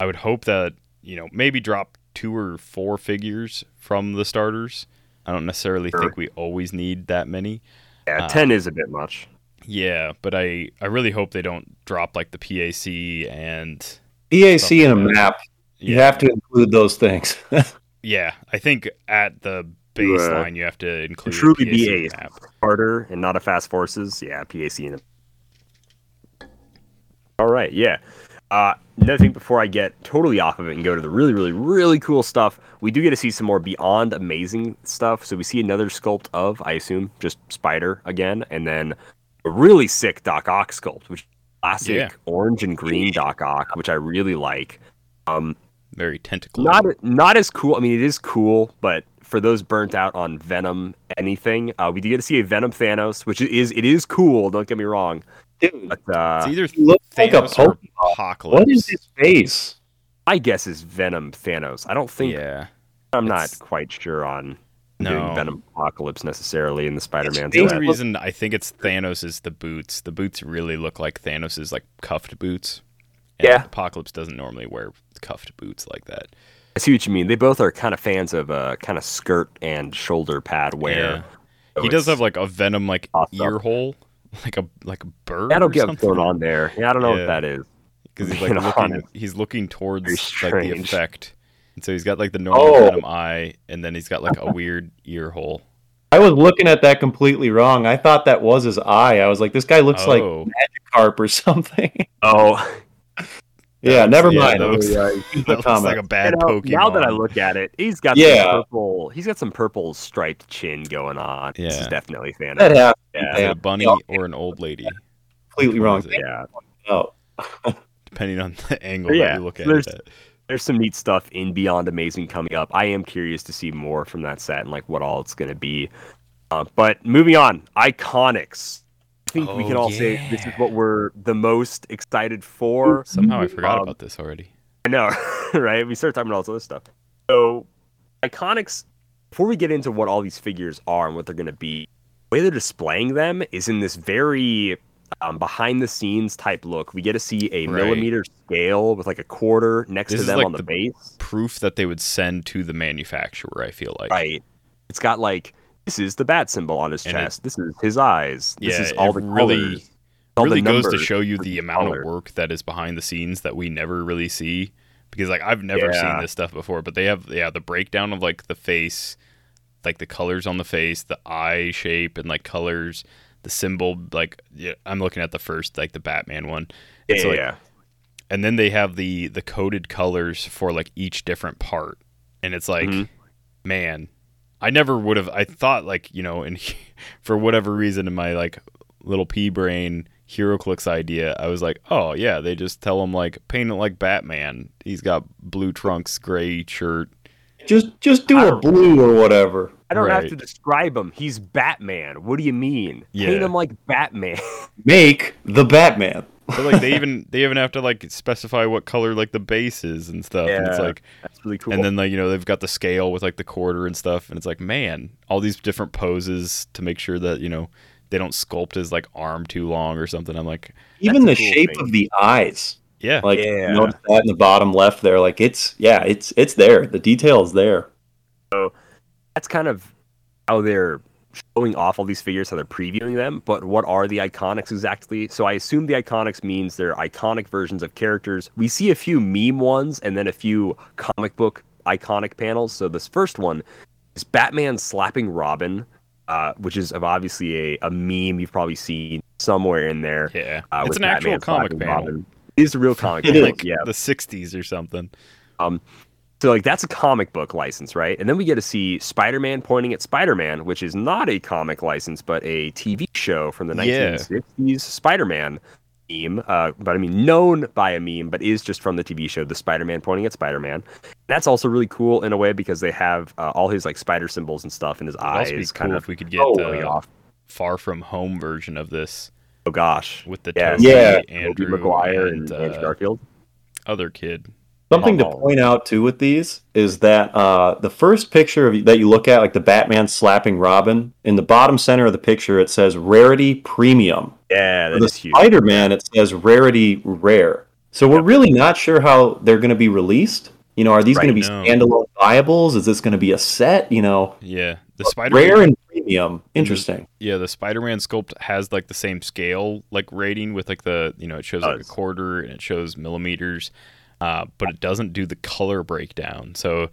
I would hope that you know maybe drop two or four figures from the starters. I don't necessarily Sure. think we always need that many. Yeah, Uh, ten is a bit much. Yeah, but I I really hope they don't drop like the PAC and PAC and a like that. map. You have to include those things. yeah. I think at the baseline you have to To include a truly be a harder and not a fast forces. Yeah, PAC and. A. All right, yeah. Uh, another thing before I get totally off of it and go to the really, really, really cool stuff, we do get to see some more beyond amazing stuff. So we see another sculpt of, I assume, just Spider again, and then a really sick Doc Ock sculpt, which is classic Yeah. orange and green Doc Ock, which I really like. Um, Very tentacle. not not as cool. I mean, it is cool, but for those burnt out on Venom anything, uh, we do get to see a Venom Thanos, which is it is cool. Don't get me wrong, Dude, but uh, it's either he looks like a Thanos or Apocalypse. What is his face? my guess is Venom Thanos. I don't think Yeah. I'm it's- not quite sure on No. doing Venom Apocalypse necessarily in the Spider-Man. The only reason I think it's Thanos is the boots. The boots really look like Thanos's like cuffed boots. And Yeah. Apocalypse doesn't normally wear cuffed boots like that. I see what you mean. They both are kind of fans of uh, kind of skirt and shoulder pad wear. So he does have like a venom like awesome. ear hole, like a like a bird. that'll or get something. thrown on there. Yeah, I don't know Yeah. what that is. because he's being like looking. honest. He's looking towards like the effect, and so he's got like the normal Oh. venom eye, and then he's got like a weird ear hole. I was looking at that completely wrong. I thought that was his eye. I was like, this guy looks like Oh. Magikarp or something. Oh, yeah, never yeah, mind. that looks- Uh, That looks like a bad You know, Pokemon. Now that I look at it, he's got Yeah. some purple. He's got some purple striped chin going on. This is Yeah. definitely Thanos. that happened. yeah, Yeah. a bunny Yeah. or an old lady, Completely wrong. yeah. Oh, depending on the angle Yeah, that you look at there's- it. There's some neat stuff in Beyond Amazing coming up. I am curious to see more from that set and like what all it's going to be. Uh, but moving on, Iconics. I think we Oh, can all say this is what we're the most excited for. Somehow I forgot Um, about this already. I know, right? We start talking about all this other stuff. So, Iconics, before we get into what all these figures are and what they're going to be, the way they're displaying them is in this very um, behind the scenes type look. We get to see a Right. millimeter scale with like a quarter next This to is them like on the, the- base. Proof that they would send to the manufacturer. I feel like. Right. It's got like, this is the bat symbol on his And it- chest. this is his eyes. This Yeah, is all it the really- colors. all the really goes to show you the amount color. of work that is behind the scenes that we never really see because like I've never Yeah. seen this stuff before but they have yeah the breakdown of like the face like the colors on the face the eye shape and like colors the symbol like yeah, I'm looking at the first like the Batman one Yeah, It's like- yeah. and then they have the the coded colors for like each different part and it's like Mhm. man i never would have i thought like you know and for whatever reason in my like little pea brain HeroClix idea i was like oh yeah they just tell him like paint it like batman he's got blue trunks gray shirt just just do a blue or whatever. I don't have to describe him. He's Batman. What do you mean? Yeah. Paint him like Batman. Make the Batman. But like they even they even have to like specify what color like the base is and stuff and it's like That's really cool. And then like you know they've got the scale with like the quarter and stuff, and it's like man, all these different poses to make sure that you know they don't sculpt his like arm too long or something. I'm like, Even the cool shape thing. of the eyes. yeah, Like Yeah. notice that in the bottom left there. Like it's yeah, it's it's there. The detail is there. So that's kind of how they're showing off all these figures, how they're previewing them. But what are the iconics exactly? So I assume the iconics means they're iconic versions of characters. We see a few meme ones and then a few comic book iconic panels. So this first one is Batman slapping Robin, uh, which is obviously a, a meme you've probably seen somewhere in there. Yeah, uh, it's an actual comic panel, Robin. It is a real comic It panel. Yeah. the '60s or something. So like that's a comic book license, right? And then we get to see Spider-Man pointing at Spider-Man, which is not a comic license, but a TV show from the Yeah. 1960s Spider-Man meme. Uh, but I mean, known by a meme, but is just from the TV show, the Spider-Man pointing at Spider-Man. That's also really cool in a way because they have uh, all his like spider symbols and stuff in his It'd also be eyes, cool kind of if we could get totally uh, off. far from home version of this Oh gosh, with the yeah, Toby, Yeah. Andrew, Tobey Maguire and, and, Andrew uh, Garfield. other kid. Something to Oh. point out too with these is that uh, the first picture of, that you look at, like the Batman slapping Robin, in the bottom center of the picture it says "Rarity Premium." Yeah, For that the huge. Spider-Man it says "Rarity Rare." So we're really not sure how they're going to be released. You know, are these going to be no. standalone viables? Is this going to be a set? You know, Yeah, the Spider rare and premium. Interesting. Yeah, the Spider-Man sculpt has like the same scale like rating with like the you know it shows like a quarter and it shows millimeters, uh, but it doesn't do the color breakdown. So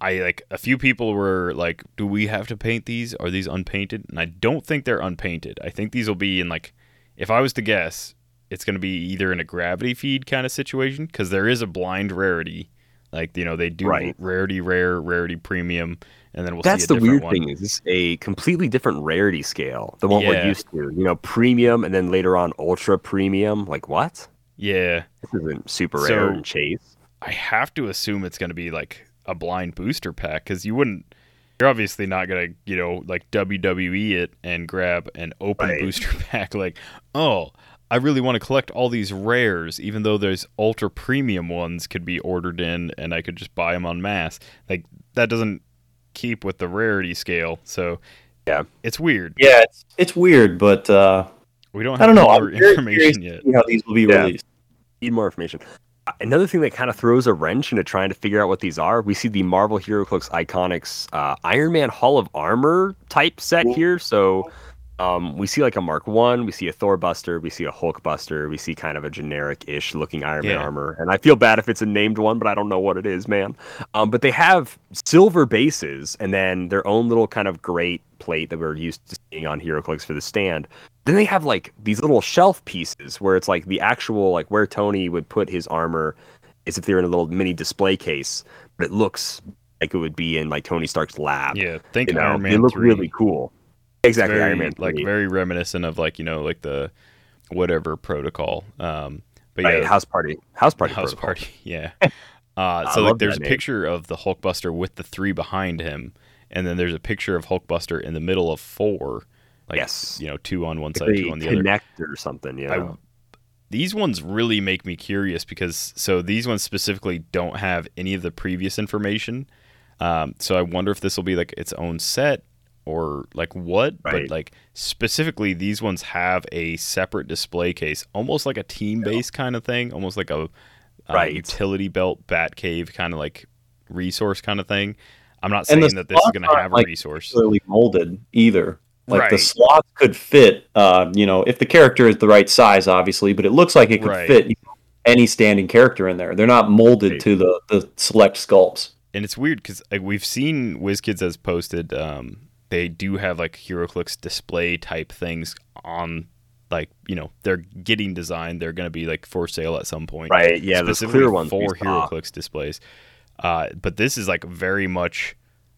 I like a few people were like, "Do we have to paint these? Are these unpainted?" And I don't think they're unpainted. I think these will be in like, if I was to guess, it's going to be either in a gravity feed kind of situation because there is a blind rarity. Like you know they do Right. rarity rare, rarity premium, and then we'll That's the different weird one. thing is this a completely different rarity scale than what we're used to. You know, premium and then later on ultra premium. Like what? Yeah, This isn't super So- rare and chase. I have to assume it's going to be like a blind booster pack because you wouldn't. You're obviously not going to, you know, like WWE it and grab an open Right. booster pack. Like, oh, I really want to collect all these rares, even though there's ultra premium ones could be ordered in and I could just buy them on mass. Like, that doesn't keep with the rarity scale. So, Yeah. it's weird. Yeah, it's it's weird, but uh, We don't I don't know. more I'm information yet. see how these will be Yeah. released. Need more information. Uh, Another thing that kind of throws a wrench into trying to figure out what these are, we see the Marvel HeroClix Iconics uh, Iron Man Hall of Armor type set here. So um, we see like a Mark One, we see a Thor Buster, we see a Hulk Buster, we see kind of a generic-ish looking Iron Man Yeah. armor, and I feel bad if it's a named one, but I don't know what it is, man. Um, but they have silver bases and then their own little kind of great plate that we're used to seeing on HeroClix for the stand. Then they have like these little shelf pieces where it's like the actual like where Tony would put his armor is if they're in a little mini display case, but it looks like it would be in like Tony Stark's lab. Yeah, think you know, Iron Man they look 3. really cool. Exactly, very, Iron Man. like very reminiscent of like you know like the whatever protocol. Um, but right, yeah, house party, house party, house protocol. party. Yeah. Uh, so like there's a name. picture of the Hulkbuster with the three behind him, and then there's a picture of Hulkbuster in the middle of four. Like, Yes. You know, two on one side, two on the other. connect or something. Yeah. I- These ones really make me curious because so these ones specifically don't have any of the previous information. Um, so I wonder if this will be like its own set or like what. Right. But like specifically, these ones have a separate display case, almost like a team based kind of thing, almost like a Right. utility belt bat cave kind of like resource kind of thing. I'm not saying that this is going to have like, a resource. Clearly molded either. Like the Right. slots could fit, uh, you know, if the character is the right size, obviously, but it looks like it could Right. fit you know, any standing character in there. They're not molded Right. to the, the select sculpts. and it's weird because like, we've seen WizKids has posted. Um, they do have like HeroClix display type things on, like you know they're getting designed. They're going to be like for sale at some point. right. Yeah. Those specifically clear ones. we for saw. HeroClix displays. Uh, but this is like very much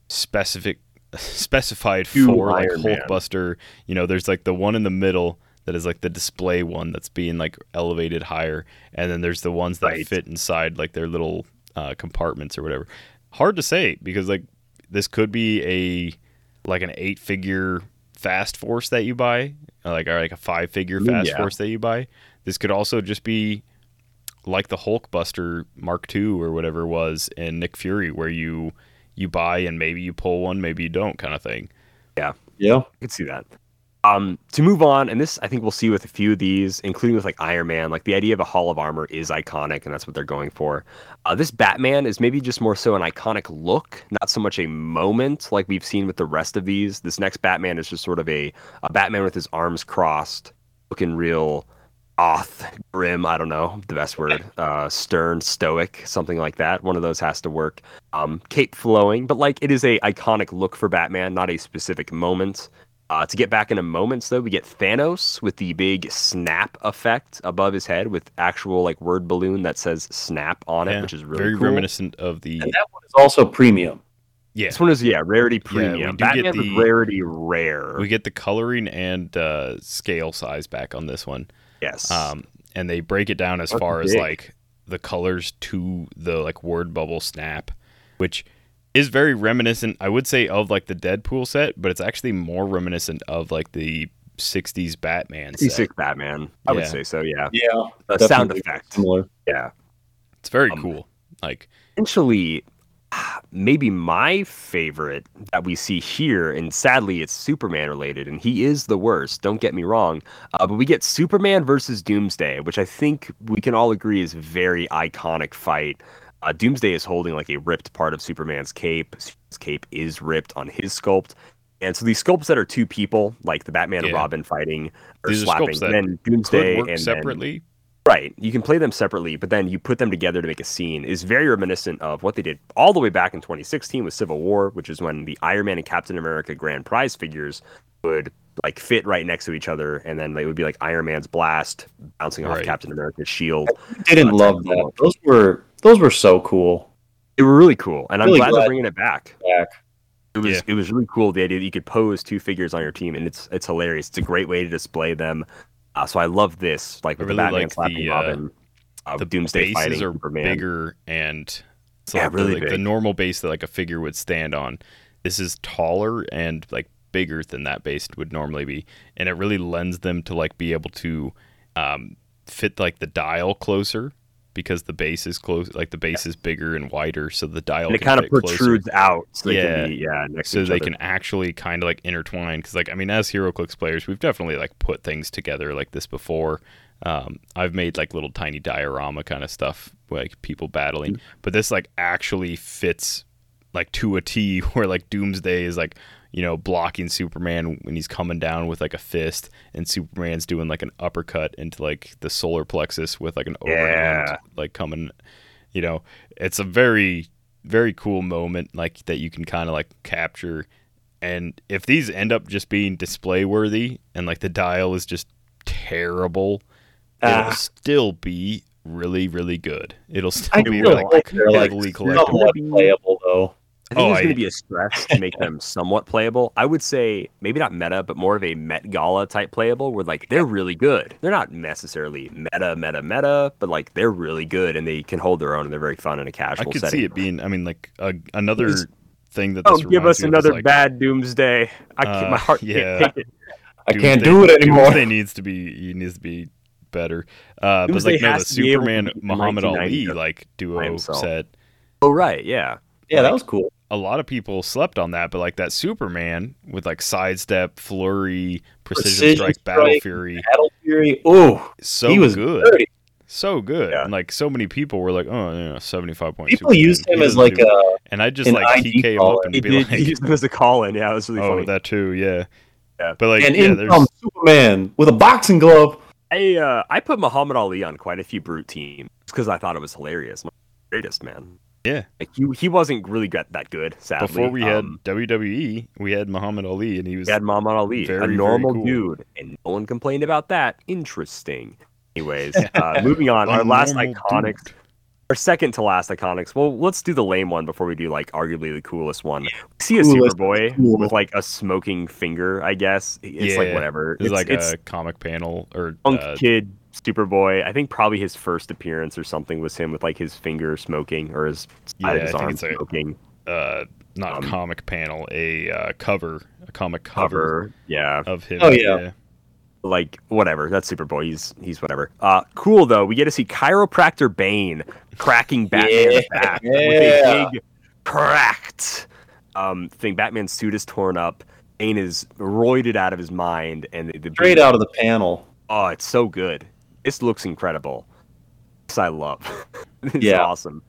specific, specified To for like Iron Man. Hulkbuster. You know, there's like the one in the middle that is like the display one that's being like elevated higher, and then there's the ones that Right. fit inside like their little uh, compartments or whatever. Hard to say because like this could be a like an eight figure fast force that you buy, like or like a five figure fast yeah. force that you buy. This could also just be like the Hulkbuster Mark II or whatever it was in Nick Fury, where you you buy and maybe you pull one, maybe you don't, kind of thing. Yeah. Yeah. I could see that. Um, to move on, and this I think we'll see with a few of these, including with like Iron Man, like the idea of a Hall of Armor is iconic, and that's what they're going for. Uh, this Batman is maybe just more so an iconic look, not so much a moment like we've seen with the rest of these. This next Batman is just sort of a, a Batman with his arms crossed, looking real oth, grim, I don't know the best word, uh, stern, stoic, something like that. One of those has to work. Um, cape flowing, but like it is a iconic look for Batman, not a specific moment. Uh, to get back into moments, though, we get Thanos with the big snap effect above his head with actual like word balloon that says "snap" on it, Yeah, which is really very cool. reminiscent of the And that one is also premium. yeah. This one is yeah, rarity we premium. do get Batman's is the- rarity rare. We get the coloring and uh, scale size back on this one. Yes. um, and they break it down as That's far as like the colors to the like word bubble snap, which is very reminiscent, I would say, of like the Deadpool set, but it's actually more reminiscent of like the '60s Batman set. C6 Batman. I would say so. Yeah. Yeah, The sound definitely effect. similar. Yeah. It's very Um, cool. Like, Essentially, maybe my favorite that we see here, and sadly it's Superman related, and he is the worst. Don't get me wrong, uh, but we get Superman versus Doomsday, which I think we can all agree is a very iconic fight. Uh, Doomsday is holding like a ripped part of Superman's cape. His cape is ripped on his sculpt. And so these sculpts that are two people, like the Batman and Robin fighting or These are slapping, then Doomsday and then- separately. Right. You can play them separately, but then you put them together to make a scene is very reminiscent of what they did all the way back in 2016 with Civil War, which is when the Iron Man and Captain America grand prize figures would like fit right next to each other and then they would be like Iron Man's blast bouncing off Captain America's shield. I didn't Uh, love that. Those were those were so cool. They were really cool, and I'm glad, glad- they're bringing it back. Back. It was Yeah. it was really cool the idea that you could pose two figures on your team, and it's it's hilarious. It's a great way to display them. Uh, so I love this, like with really the Batman like slapping the, uh, Robin, uh, the Doomsday bases are Superman. bigger and it's Yeah, like the- really like the normal base that like a figure would stand on. This is taller and like bigger than that base would normally be, and it really lends them to like be able to um, fit like the dial closer because the base is close. Like the base is bigger and wider, so the dial and it kind of fit closer. protrudes out, so they Yeah. can be yeah next so they other. can actually kind of like intertwine because like i mean as HeroClix players we've definitely like put things together like this before um, i've made like little tiny diorama kind of stuff like people battling Mm-hmm. but this like actually fits like to a t where like doomsday is like you know blocking superman when he's coming down with like a fist and superman's doing like an uppercut into like the solar plexus with like an overhand Yeah. like coming you know it's a very very cool moment like that you can kind of like capture and if these end up just being display worthy and like the dial is just terrible it'll Ah. still be really really good it'll still I be like like like heavily collectible playable. I think Oh, there's going to be a stress to make them somewhat playable. I would say maybe not meta, but more of a Met Gala type playable, where like they're really good. They're not necessarily meta, meta, meta, but like they're really good and they can hold their own and they're very fun in a casual I could setting. see it being i mean like a, another Just- thing that Oh, give us me another like, bad Doomsday! I can't, Uh, my heart yeah. can't take it. I can't do it anymore. Doomsday needs to be he needs to be better. Uh, but like no, the has to be able to Superman Muhammad Ali like duo set. Oh right, yeah. Yeah, that was cool. A lot of people slept on that, but like that Superman with like sidestep, flurry, precision, Precision strike, battle fury, Battle Fury. Oh, so he was good, dirty. so good. Yeah. And like so many people were like, oh, yeah, seventy five point. People used him as like a and I just an like ID TK him caller. up and He be did like, he used him as a call in. Yeah, it was really oh, funny. that too, yeah. Yeah. But like, and yeah, in there's comes Superman with a boxing glove. I uh, I put Muhammad Ali on quite a few brute teams because I thought it was hilarious. My greatest man. Yeah. Like he he wasn't really got that good. Sadly, before we had Um, WWE, we had Muhammad Ali, and he was we had Muhammad Ali, very, a normal cool. dude, and no one complained about that. Interesting. Anyways, uh, moving on. Our last normal iconics, dude. our second to last iconics. Well, let's do the lame one before we do like arguably the coolest one. We see a Coolest Superboy cool. with like a smoking finger. I guess it's like Yeah. whatever. It's, like it's a comic panel or punk uh, kid Superboy. I think probably his first appearance or something was him with like his finger smoking or his Yeah, side of I his think arm it's a- smoking uh, not Um, comic panel, a uh, cover, a comic cover, cover. Yeah, of him. Oh, yeah. like whatever. That's Superboy. He's he's whatever. Uh, cool though. We get to see chiropractor Bane cracking Batman's Yeah. back with a big cracked um thing. Batman's suit is torn up. Bane is roided out of his mind, and the, the Straight out of the panel. Oh, it's so good. This looks incredible. This I love. it's Yeah. awesome.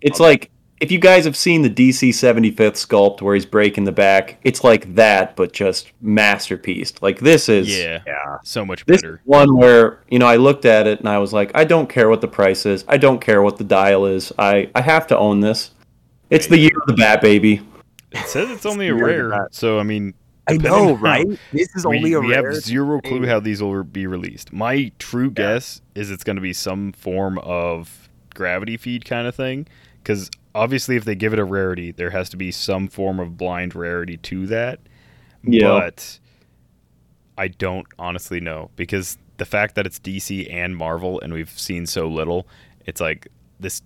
It's like if you guys have seen the DC 75th sculpt where he's breaking the back, it's like that, but just masterpiece. Like this is Yeah, Yeah. so much this better. is one where you know I looked at it and I was like, I don't care what the price is. I don't care what the dial is. I I have to own this. It's the year of the Bat Baby. It says it's only a rare, so I mean, I Depending know, on- right? This is only we, a we rare. have zero clue how these will be released. My true guess is it's going to be some form of gravity feed kind of thing. Because obviously, if they give it a rarity, there has to be some form of blind rarity to that. Yeah. But I don't honestly know because the fact that it's DC and Marvel and we've seen so little, it's like this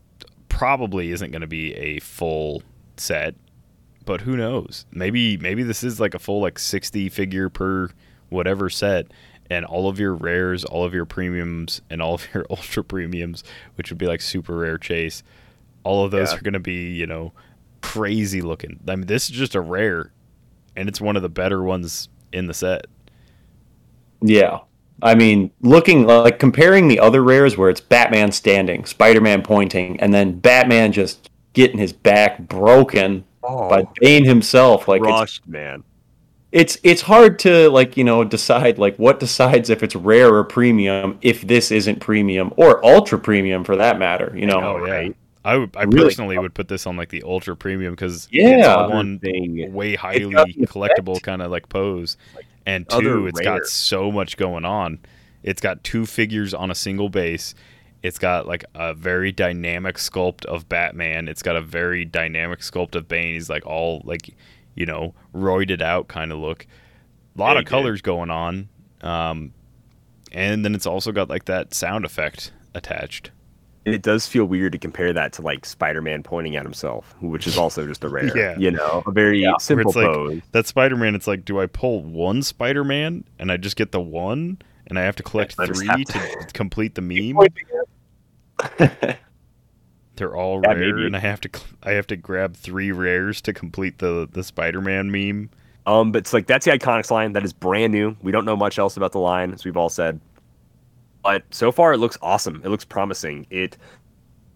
probably isn't going to be a full set. But who knows? Maybe maybe this is like a full like 60 figure per whatever set and all of your rares, all of your premiums and all of your ultra premiums, which would be like super rare chase, all of those Yeah. are going to be, you know, crazy looking. I mean, this is just a rare and it's one of the better ones in the set. Yeah. I mean, looking like comparing the other rares where it's Batman standing, Spider Man pointing, and then Batman just getting his back broken Oh, by Bane himself. Like it's, man. it's it's hard to like you know decide like what decides if it's rare or premium if this isn't premium or ultra premium for that matter. You know. Oh yeah. right? I would, I Really personally would put this on like the ultra premium because Yeah. it's one Thing. way highly collectible kind of like pose, and two, it's rare. got so much going on. It's got two figures on a single base. It's got like a very dynamic sculpt of Batman. It's got a very dynamic sculpt of Bane. He's like all like, you know, roided out kind of look. A lot Yeah, of he did. colors going on, um, and then it's also got like that sound effect attached. It does feel weird to compare that to like Spider-Man pointing at himself, which is also just a rare. Yeah. You know, a very Where simple it's like pose. that Spider-Man. It's like, do I pull one Spider-Man and I just get the one, and I have to collect I three have to complete the meme? They're all rare, and I have to I have to grab three rares to complete the the Spider-Man meme. Um, but it's like that's the Iconics line. That is brand new. We don't know much else about the line, as we've all said. But so far, it looks awesome. It looks promising. It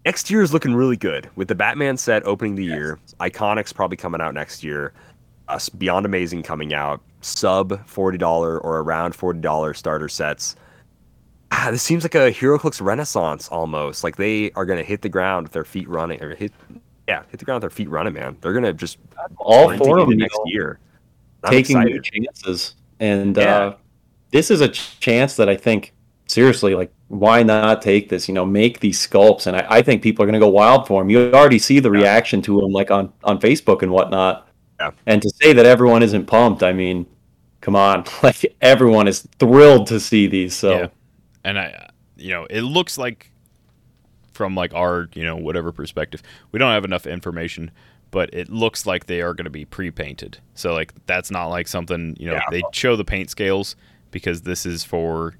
next year is looking really good with the Batman set opening the year. Iconics probably coming out next year. Us Beyond Amazing coming out. Sub forty dollar or around forty dollar starter sets. Ah, this seems like a HeroClix renaissance almost. Like they are gonna hit the ground with their feet running, or hit, yeah, hit the ground with their feet running. Man, they're gonna just All four of them next year. I'm taking excited. new chances, and Yeah. uh, this is a chance that I think seriously, like, why not take this? You know, make these sculpts, and I, I think people are going to go wild for them. You already see the Yeah. reaction to them, like on on Facebook and whatnot. Yeah. And to say that everyone isn't pumped, I mean, come on, like everyone is thrilled to see these. So Yeah. And I, you know, it looks like from like our, you know, whatever perspective, we don't have enough information, but it looks like they are going to be pre-painted. So like that's not like something, you know, Yeah. they show the paint scales because this is for,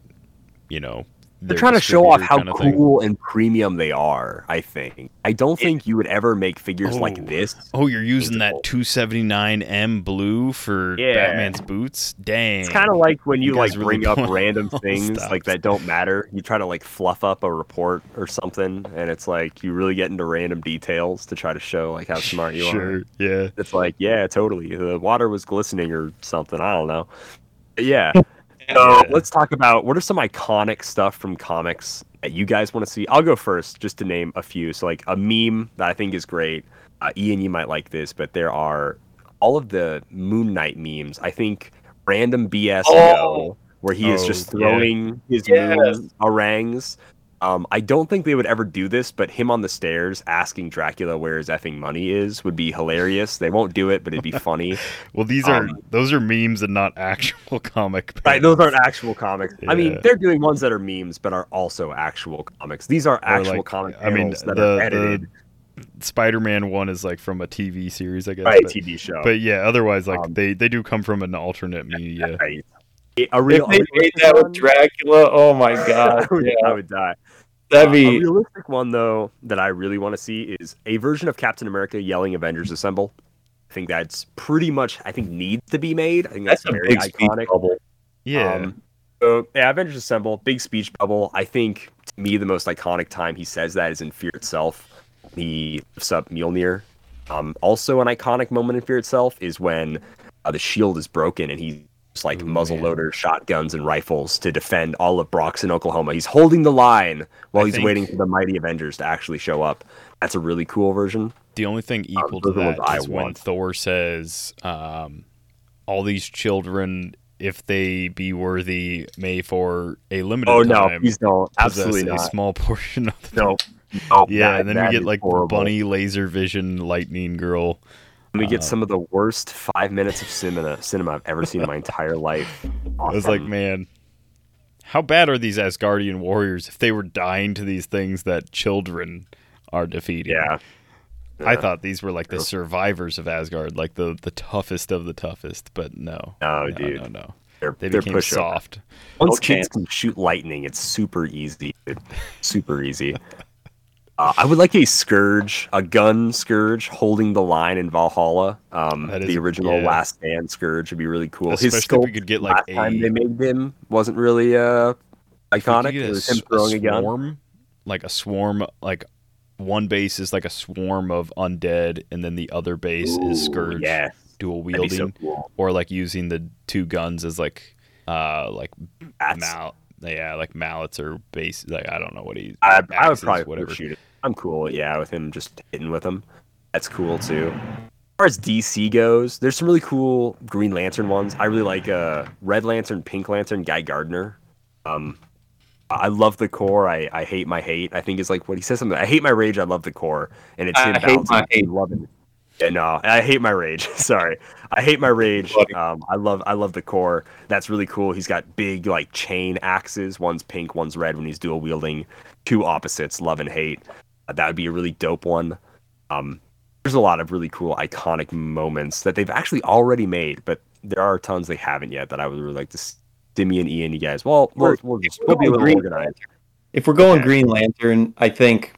you know, They're trying to show off how kinda thing. cool and premium they are. I think. I don't think you would ever make figures Oh. like this. Oh, you're using that 279M blue for Yeah. Batman's boots? Dang. It's kind of like when you, You like really bring up random things like that don't matter. You try to like fluff up a report or something, and it's like you really get into random details to try to show like how smart you sure. are. Yeah. It's like, yeah, totally. The water was glistening or something. I don't know. Yeah. So let's talk about what are some iconic stuff from comics that you guys want to see. I'll go first, just to name a few. So like a meme that I think is great. Uh, Ian, you might like this, but there are all of the Moon Knight memes. I think random BS Oh. Where he is Oh, just yeah. throwing his Yes. moon. Um, I don't think they would ever do this, but him on the stairs asking Dracula where his effing money is would be hilarious. They won't do it, but it'd be funny. Well, these are Um, those are memes and not actual comic. Right, those aren't actual comics. I mean, they're doing ones that are memes, but are also actual comics. These are actual like, comic I mean, that the- are the Spider-Man one is like from a TV series, I guess. by a but, TV show. but yeah, otherwise, like Um, they they do come from an alternate media. right. A real, if they made that with Dracula, oh my god, I, would, yeah, I would die. That'd Uh, a realistic one though that I really want to see is a version of Captain America yelling "Avengers Assemble." I think that's pretty much I think needs to be made. I think that's, that's a very iconic. bubble. Yeah, Um, so yeah, Avengers Assemble, big speech bubble. I think to me the most iconic time he says that is in Fear Itself. He lifts up Mjolnir. Um, also an iconic moment in Fear Itself is when uh, the shield is broken and he's like Ooh, muzzle man. shotguns, and rifles to defend all of Broxton, Oklahoma. He's holding the line while I he's think- waiting for the mighty Avengers to actually show up. That's a really cool version. the only thing equal to those are the that I is when. Thor says, um, all these children, if they be worthy, may for a limited Oh no, time please don't. Absolutely a small portion of the No. No, Yeah, that- and then we get like horrible. bunny laser vision lightning girl. And we get Uh, some of the worst five minutes of cinema cinema I've ever seen in my entire life. I was like, man, how bad are these Asgardian warriors if they were dying to these things that children are defeating? yeah. I thought these were like the survivors of Asgard, like the the toughest of the toughest, but no. No, no, dude. no, no. They're, They they're became soft. Once No kids can shoot lightning, it's super easy. Dude. Super easy. Uh, I would like a Skurge, a gun Skurge, holding the line in Valhalla. Um, is- the original yeah. Last Stand Skurge would be really cool. Especially His if sculpt we could get, like, last time they made him wasn't really uh, iconic. It a was him throwing a, gun. swarm, like a swarm, like one base is like a swarm of undead, and then the other base is Skurge, Yeah, dual wielding, so cool. or like using the two guns as like, uh, like That's, mal, yeah, like mallets or base. Like I don't know what he. I, I would probably whatever. shoot it. I'm cool, yeah, with him just hitting with him. That's cool too. As far as DC goes, there's some really cool Green Lantern ones. I really like uh, Red Lantern, Pink Lantern, Guy Gardner. Um, I love the Corps. I, I hate my hate. I think is like what he says something. I hate my rage. I love the Corps, and it's I him hate balancing my hate. loving. Yeah, no, I hate my rage. Sorry, I hate my rage. Um, I love I love the Corps. That's really cool. He's got big like chain axes. One's pink, one's red. When he's dual wielding, two opposites, love and hate. That would be a really dope one. Um, there's a lot of really cool iconic moments that they've actually already made, but there are tons they haven't yet that I would really like to. s- Timmy and Ian, you guys. Well, we'll, We're- we'll, just, we're we'll be a little Green organized. If we're going Okay. Green Lantern, I think,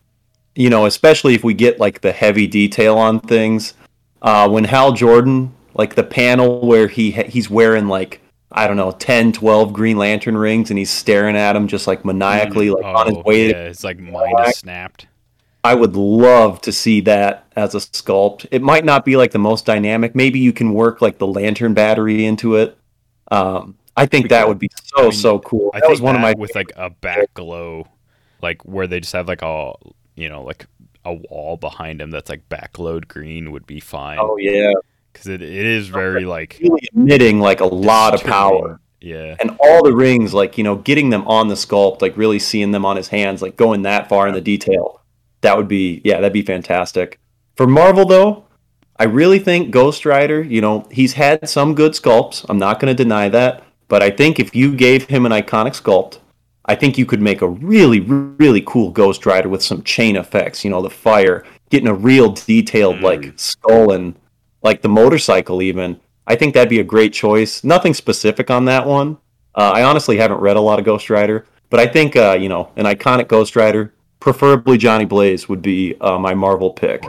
you know, especially if we get like the heavy detail on things, uh, when Hal Jordan, like the panel where he ha- he's wearing like I don't know 10, 12 Green Lantern rings and he's staring at him just like maniacally, like on his Oh, way. yeah, it's like mind is snapped. I would love to see that as a sculpt. It might not be like the most dynamic. Maybe you can work like the lantern battery into it. Um, I think Pretty that would be so I mean, so cool. I That think was one of that my with like a back glow, like where they just have like a you know like a wall behind him that's like backload green would be fine oh yeah, because it, it is very like really emitting like a lot of power. Yeah, and all the rings like you know getting them on the sculpt like really seeing them on his hands like going that far in the detail that would be yeah that'd be fantastic for marvel though i really think ghost rider you know he's had some good sculpts i'm not going to deny that but i think if you gave him an iconic sculpt i think you could make a really really cool ghost rider with some chain effects you know the fire getting a real detailed Mm. like skull and like the motorcycle even I think that'd be a great choice. Nothing specific on that one. Uh, I honestly haven't read a lot of Ghost Rider, but I think uh, you know an iconic Ghost Rider, preferably Johnny Blaze, would be uh, my Marvel pick. Of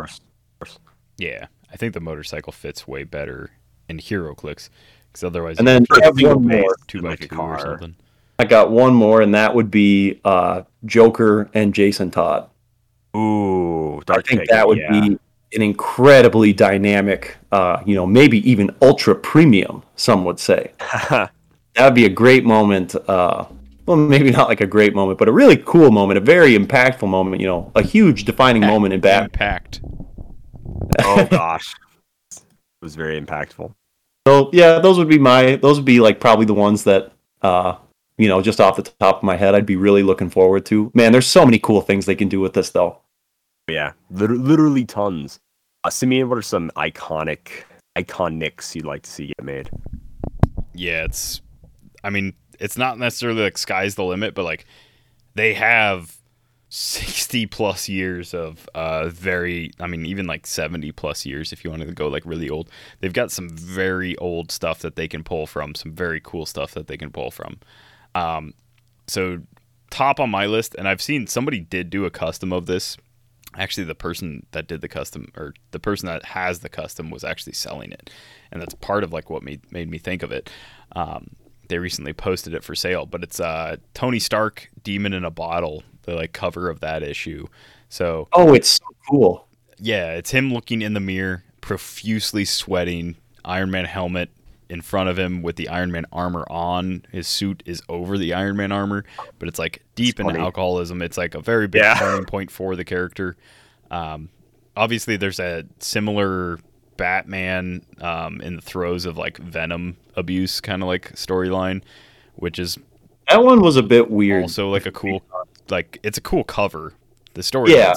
course. yeah. I think the motorcycle fits way better in HeroClix because otherwise, And then I have one more. two by like a two car. or something. I got one more, and that would be uh, Joker and Jason Todd. Ooh, dark I think pick, that would yeah. be an incredibly dynamic, uh, you know, maybe even ultra premium. Some would say that would be a great moment. Uh, well, maybe not like a great moment, but a really cool moment, a very impactful moment. You know, a huge defining moment in Batman. Impact. oh gosh, it was very impactful. So yeah, those would be my those would be like probably the ones that uh you know just off the top of my head I'd be really looking forward to. Man, there's so many cool things they can do with this though. Yeah, liter- literally tons. Uh, Simeon, what are some iconic iconics you'd like to see get made? Yeah, it's. I mean, it's not necessarily like sky's the limit, but like they have sixty plus years of uh very. I mean, even like seventy plus years if you want to go like really old. They've got some very old stuff that they can pull from. Some very cool stuff that they can pull from. Um, so top on my list, and I've seen somebody did do a custom of this. Actually, the person that did the custom, or the person that has the custom, was actually selling it, and that's part of like what made made me think of it. Um, they recently posted it for sale, but it's uh, Tony Stark, Demon in a Bottle, the like cover of that issue. So Oh, it's so cool. yeah, it's him looking in the mirror, profusely sweating, Iron Man helmet in front of him with the Iron Man armor on. His suit is over the Iron Man armor, but it's like deep in funny. alcoholism. It's like a very big Yeah. turning point for the character. Um, obviously, there's a similar Batman um, in the throes of like Venom abuse kind of like storyline, which is That one was a bit weird. also like a cool like it's a cool cover. The story Yeah.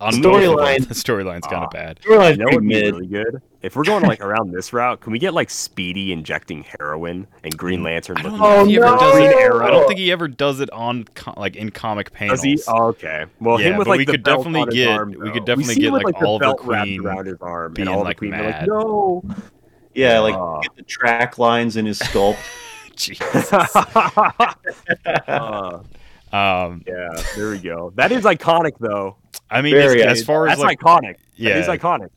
On both Storyline- the storyline's kind Ah. of bad. Storyline's You know pretty be mid. really good? If we're going like around this route, can we get like Speedy injecting heroin and Green Lantern I don't looking know if he ever no! does it. I don't think he ever does it on co- like in comic panels. Does he? Oh, okay. Well, Yeah, him with like we could belt definitely on get- arm, we could definitely see get, him with, like, like the Oliver belt wrapped Queen around his arm, being, and all like, the Queen mad. like, no. Yeah, like Ah. get the track lines in his sculpt. Jesus. Uh, um, yeah, there we go. That is iconic, though. I mean, Very as, as far as That's like iconic. Yeah. that is iconic.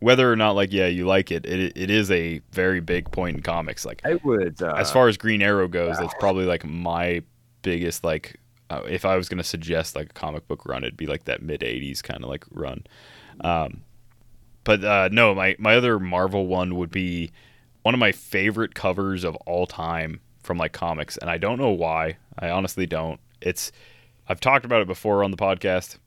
whether or not like yeah you like it, it it is a very big point in comics. Like I would. Uh, as far as Green Arrow goes, that's probably like my biggest like. Uh, if I was gonna suggest like a comic book run, it'd be like that mid '80s kind of like run. Um, but uh, no, my my other Marvel one would be one of my favorite covers of all time from like comics, and I don't know why. I honestly don't. It's I've talked about it before on the podcast.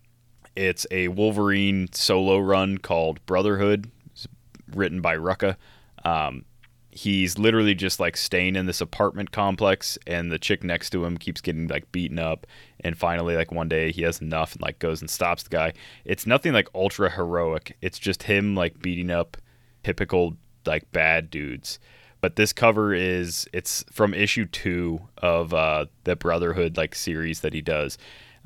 It's a Wolverine solo run called Brotherhood, it's written by Rucka. Um, he's literally just like staying in this apartment complex and the chick next to him keeps getting like beaten up. And finally like one day he has enough and like goes and stops the guy. It's nothing like ultra heroic. It's just him like beating up typical like bad dudes. But this cover is it's from issue two of uh the brotherhood like series that he does.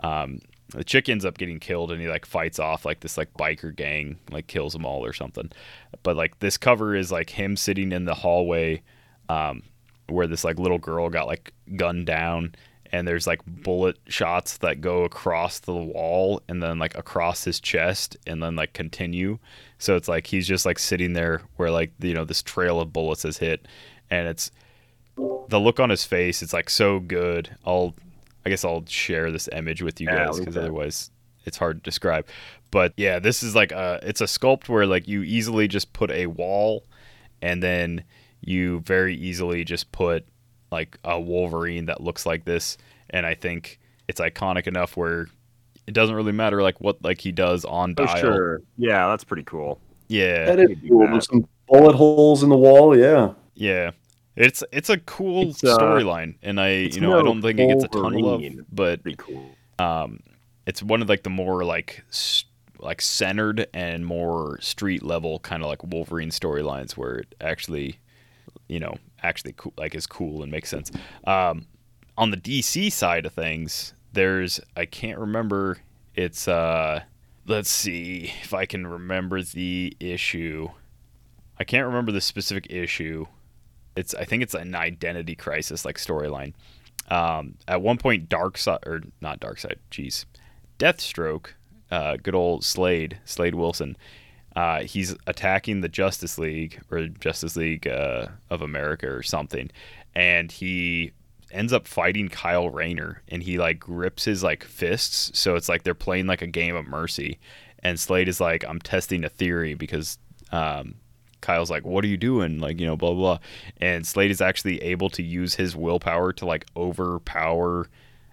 Um the chick ends up getting killed and he like fights off like this like biker gang like kills them all or something. But like this cover is like him sitting in the hallway um where this like little girl got like gunned down and there's like bullet shots that go across the wall and then like across his chest and then like continue. So it's like he's just like sitting there where like you know this trail of bullets has hit and it's the look on his face it's like so good. I'll i guess i'll share this image with you Yeah, guys because otherwise it's hard to describe but yeah this is like a it's a sculpt where like you easily just put a wall and then you very easily just put like a wolverine that looks like this and i think it's iconic enough where it doesn't really matter like what like he does on for dial sure. Yeah, that's pretty cool. yeah That is cool. that. There's some bullet holes in the wall. Yeah. Yeah. It's it's a cool uh, storyline, and I you know I don't think it gets a ton of love, but cool. um, it's one of like the more like like centered and more street level kind of like Wolverine storylines where it actually, you know, actually cool, like is cool and makes sense. Um, on the DC side of things, there's I can't remember. It's uh, let's see if I can remember the issue. I can't remember the specific issue. It's I think it's an identity crisis like storyline. Um, at one point, Darkseid or not Darkseid, jeez, Deathstroke, uh, good old Slade, Slade Wilson. Uh, he's attacking the Justice League or Justice League uh, of America or something, and he ends up fighting Kyle Rayner, and he like grips his like fists, so it's like they're playing like a game of mercy. And Slade is like, I'm testing a theory because um, Kyle's like, "What are you doing?" Like, you know, blah blah. blah. And Slade is actually able to use his willpower to like overpower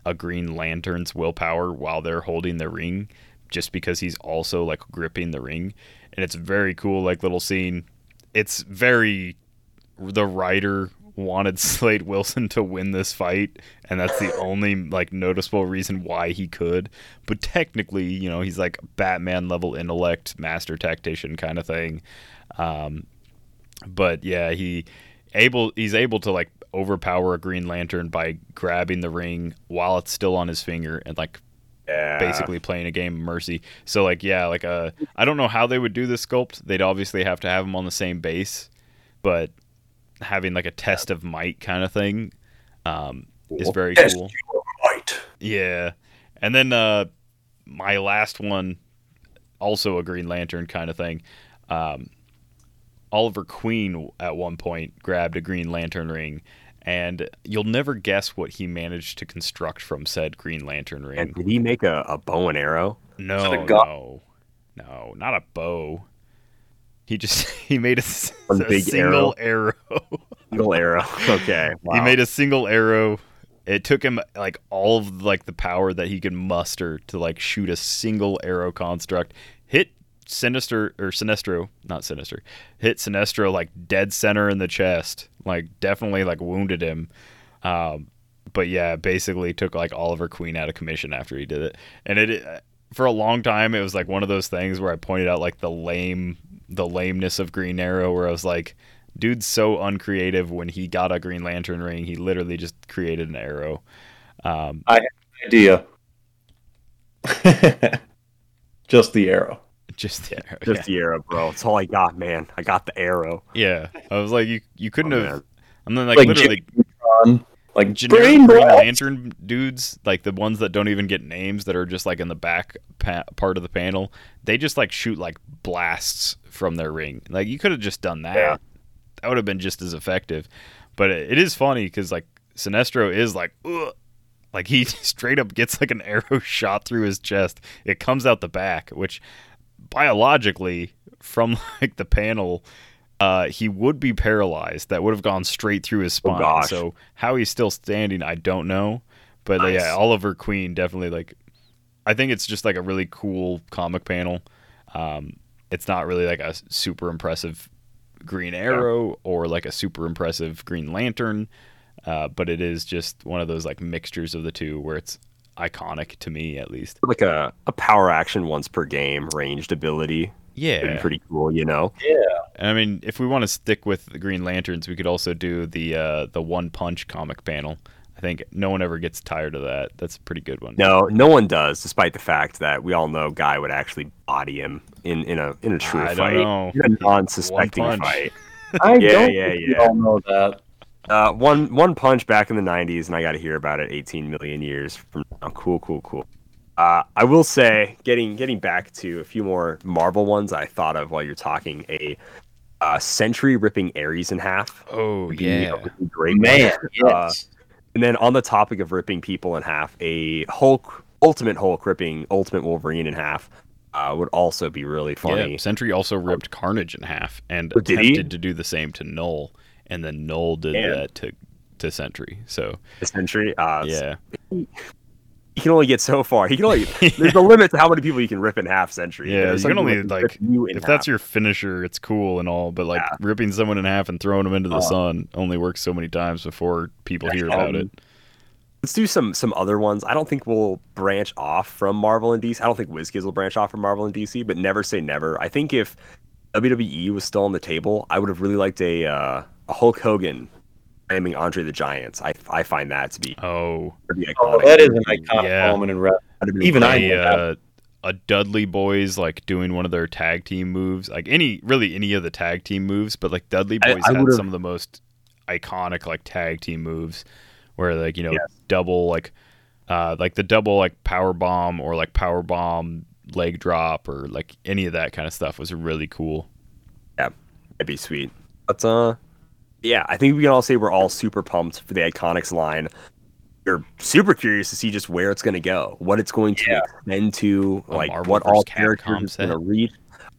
a Green Lantern's willpower while they're holding the ring, just because he's also like gripping the ring, and it's very cool, like little scene. It's very the writer wanted Slade Wilson to win this fight, and that's the only like noticeable reason why he could. But technically, you know, he's like Batman level intellect, master tactician kind of thing. Um, but yeah, he able he's able to like overpower a Green Lantern by grabbing the ring while it's still on his finger and like Yeah. basically playing a game of mercy. So like yeah, like uh I don't know how they would do this sculpt. They'd obviously have to have him on the same base, but having like a test of might kind of thing um is very Test cool. Yeah. And then uh my last one also a Green Lantern kind of thing. Um Oliver Queen at one point grabbed a Green Lantern ring and you'll never guess what he managed to construct from said Green Lantern ring. And did he make a, a bow and arrow? No, it no, no, not a bow. He just he made a, s- One a big single arrow. Single arrow. Okay. Wow. He made a single arrow. It took him like all of like the power that he could muster to like shoot a single arrow construct. Hit Sinister or Sinestro, not Sinister, hit Sinestro like dead center in the chest, like definitely like wounded him. Um, but yeah, basically took like Oliver Queen out of commission after he did it, and it for a long time it was like one of those things where I pointed out like the lame, the lameness of Green Arrow, where I was like, dude's so uncreative. When he got a Green Lantern ring, he literally just created an arrow. Um, I have an Idea. Just the arrow. Just the arrow. Just yeah. the arrow, bro. It's all I got, man. I got the arrow. yeah, I was like, you you oh, couldn't Oh, have. man. I'm then like, Like literally Jimmy Neutron, like generic Green. Lantern dudes, like the ones that don't even get names, that are just like in the back pa- part of the panel. They just like shoot like blasts from their ring. Like you could have just done that. Yeah. That would have been just as effective. But it, it is funny because like Sinestro is like, Ugh. like he straight up gets like an arrow shot through his chest. It comes out the back, which biologically from like the panel. Uh, he would be paralyzed. That would have gone straight through his spine. gosh. so how he's still standing, I don't know. But Nice. yeah, Oliver Queen definitely like. I think it's just like a really cool comic panel. Um, it's not really like a super impressive Green Arrow or like a super impressive Green Lantern, uh, but it is just one of those like mixtures of the two where it's iconic to me at least. Like a, a power action once per game ranged ability. It'd be Yeah, pretty cool, you know? And I mean, if we want to stick with the Green Lanterns, we could also do the uh, the One Punch comic panel. I think no one ever gets tired of that. That's a pretty good one. No, no one does, despite the fact that we all know Guy would actually body him in, in a in a true I don't fight. know. In a non-suspecting fight. I Yeah, don't yeah, think we yeah. all know that. Uh, one one punch back in the '90s, and I got to hear about it 18 million years from now. Cool, cool, cool. Uh, I will say, getting getting back to a few more Marvel ones I thought of while you're talking, a uh, Sentry ripping Ares in half. Oh yeah, great. Man, Uh, yes. and then on the topic of ripping people in half, a Hulk, Ultimate Hulk ripping Ultimate Wolverine in half uh, would also be really funny. yeah. Sentry also ripped Carnage in half and Oh, did he? attempted to do the same to Knull, and then Knull did Man. that to to Sentry. So Sentry, uh, yeah, he can only get so far. He can only. There's a limit to how many people you can rip in half. Sentry. yeah. There's You can only like you if half. that's your finisher, it's cool and all, but like Yeah. ripping someone in half and throwing them into the Oh. sun only works so many times before people hear about Um, it. Let's do some some other ones. I don't think we'll branch off from Marvel and DC. I don't think WizKids will branch off from Marvel and DC, but never say never. I think if WWE was still on the table, I would have really liked a uh, a Hulk Hogan naming Andre the Giant. I I find that to be Oh, pretty iconic. Oh, that is an iconic Yeah. moment in wrestling. That'd have been even I great. a, uh, a Dudley Boys like doing one of their tag team moves, like any really any of the tag team moves, but like Dudley Boys I had some of the most iconic like tag team moves, where like you know Yes. double like uh like the double like power bomb or like power bomb leg drop or like any of that kind of stuff was really cool. Yeah, that'd be sweet. But uh, yeah, I think we can all say we're all super pumped for the Iconics line. We're super curious to see just where it's going to go, what it's going to Yeah. extend to, A like Marvel what all characters it's going to set. reach.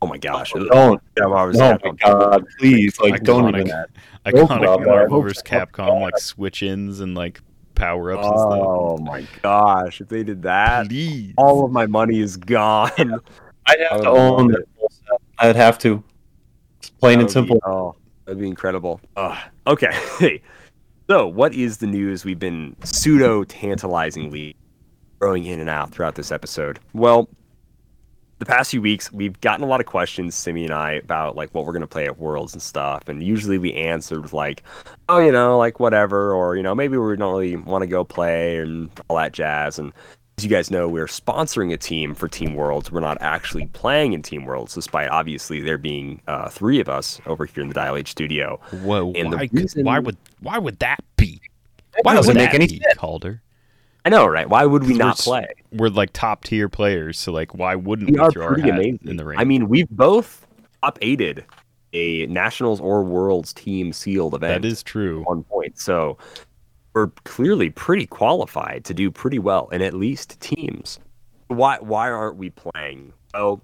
Oh my gosh! Oh, don't. Oh yeah, Marvel versus Oh my god, please, like don't Iconic. even. Iconic about that. Marvel vs. Oh, Capcom like switch ins and like power ups and stuff. Oh my gosh! If they did that. Please. all of my money is gone. I'd have would to own love that full set. I'd have to. It's plain and simple. Be, oh, that'd be incredible. Ugh. Okay. so, what is the news we've been pseudo tantalizingly throwing in and out throughout this episode? Well, the past few weeks, we've gotten a lot of questions, Simi and I, about like what we're gonna play at Worlds and stuff, and usually we answered like, "Oh, you know, like whatever," or you know, maybe we don't really want to go play and all that jazz. And as you guys know, we're sponsoring a team for Team Worlds. We're not actually playing in Team Worlds, despite obviously there being uh, three of us over here in the Dial H studio. Whoa, And why, reason- why would why would that be? Why doesn't make any sense. Calder? I know, right? Why would we not play? We're like top tier players, so like why wouldn't We we, are throw our pretty amazing. in the ring? I mean, we've both top aided a Nationals or Worlds team sealed event that is true. one point. So we're clearly pretty qualified to do pretty well in at least teams. Why why aren't we playing? Well,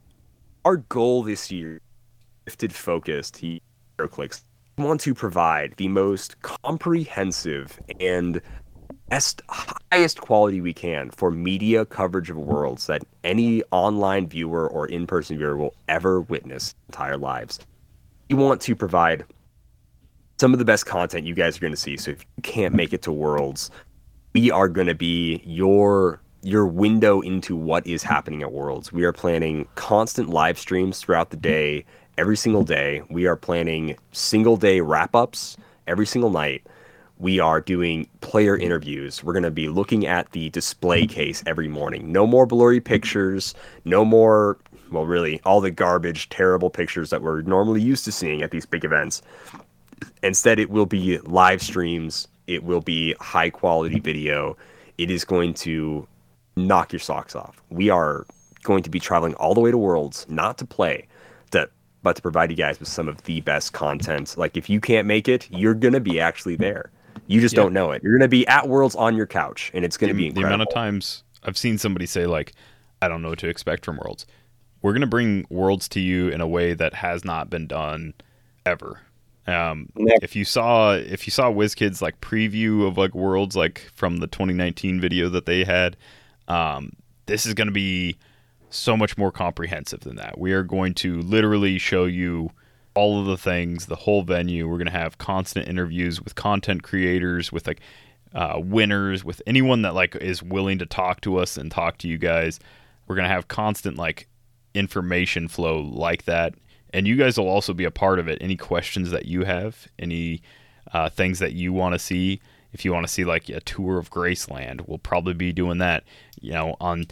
our goal this year, shifted focused, he clicks, want to provide the most comprehensive and best, highest quality we can for media coverage of worlds that any online viewer or in-person viewer will ever witness entire lives. We want to provide some of the best content you guys are going to see. So if you can't make it to Worlds, we are going to be your your window into what is happening at Worlds. We are planning constant live streams throughout the day, every single day. We are planning single day wrap ups every single night. We are doing player interviews. We're going to be looking at the display case every morning. No more blurry pictures. No more, well, really, all the garbage, terrible pictures that we're normally used to seeing at these big events. Instead, it will be live streams. It will be high quality video. It is going to knock your socks off. We are going to be traveling all the way to Worlds, not to play, to, but to provide you guys with some of the best content. Like if you can't make it, you're gonna be actually there. You just Yeah. don't know it. You're gonna be at Worlds on your couch, and it's gonna the, be the amount of times I've seen somebody say like, I don't know what to expect from Worlds. We're gonna bring Worlds to you in a way that has not been done ever. Um, Next. if you saw if you saw WizKids like preview of like Worlds like from the 2019 video that they had, um, this is gonna be so much more comprehensive than that. We are going to literally show you all of the things, the whole venue. We're going to have constant interviews with content creators, with like uh, winners, with anyone that like is willing to talk to us and talk to you guys. We're going to have constant like information flow like that, and you guys will also be a part of it. Any questions that you have, any uh, things that you want to see. If you want to see like a tour of Graceland, we'll probably be doing that. You know, on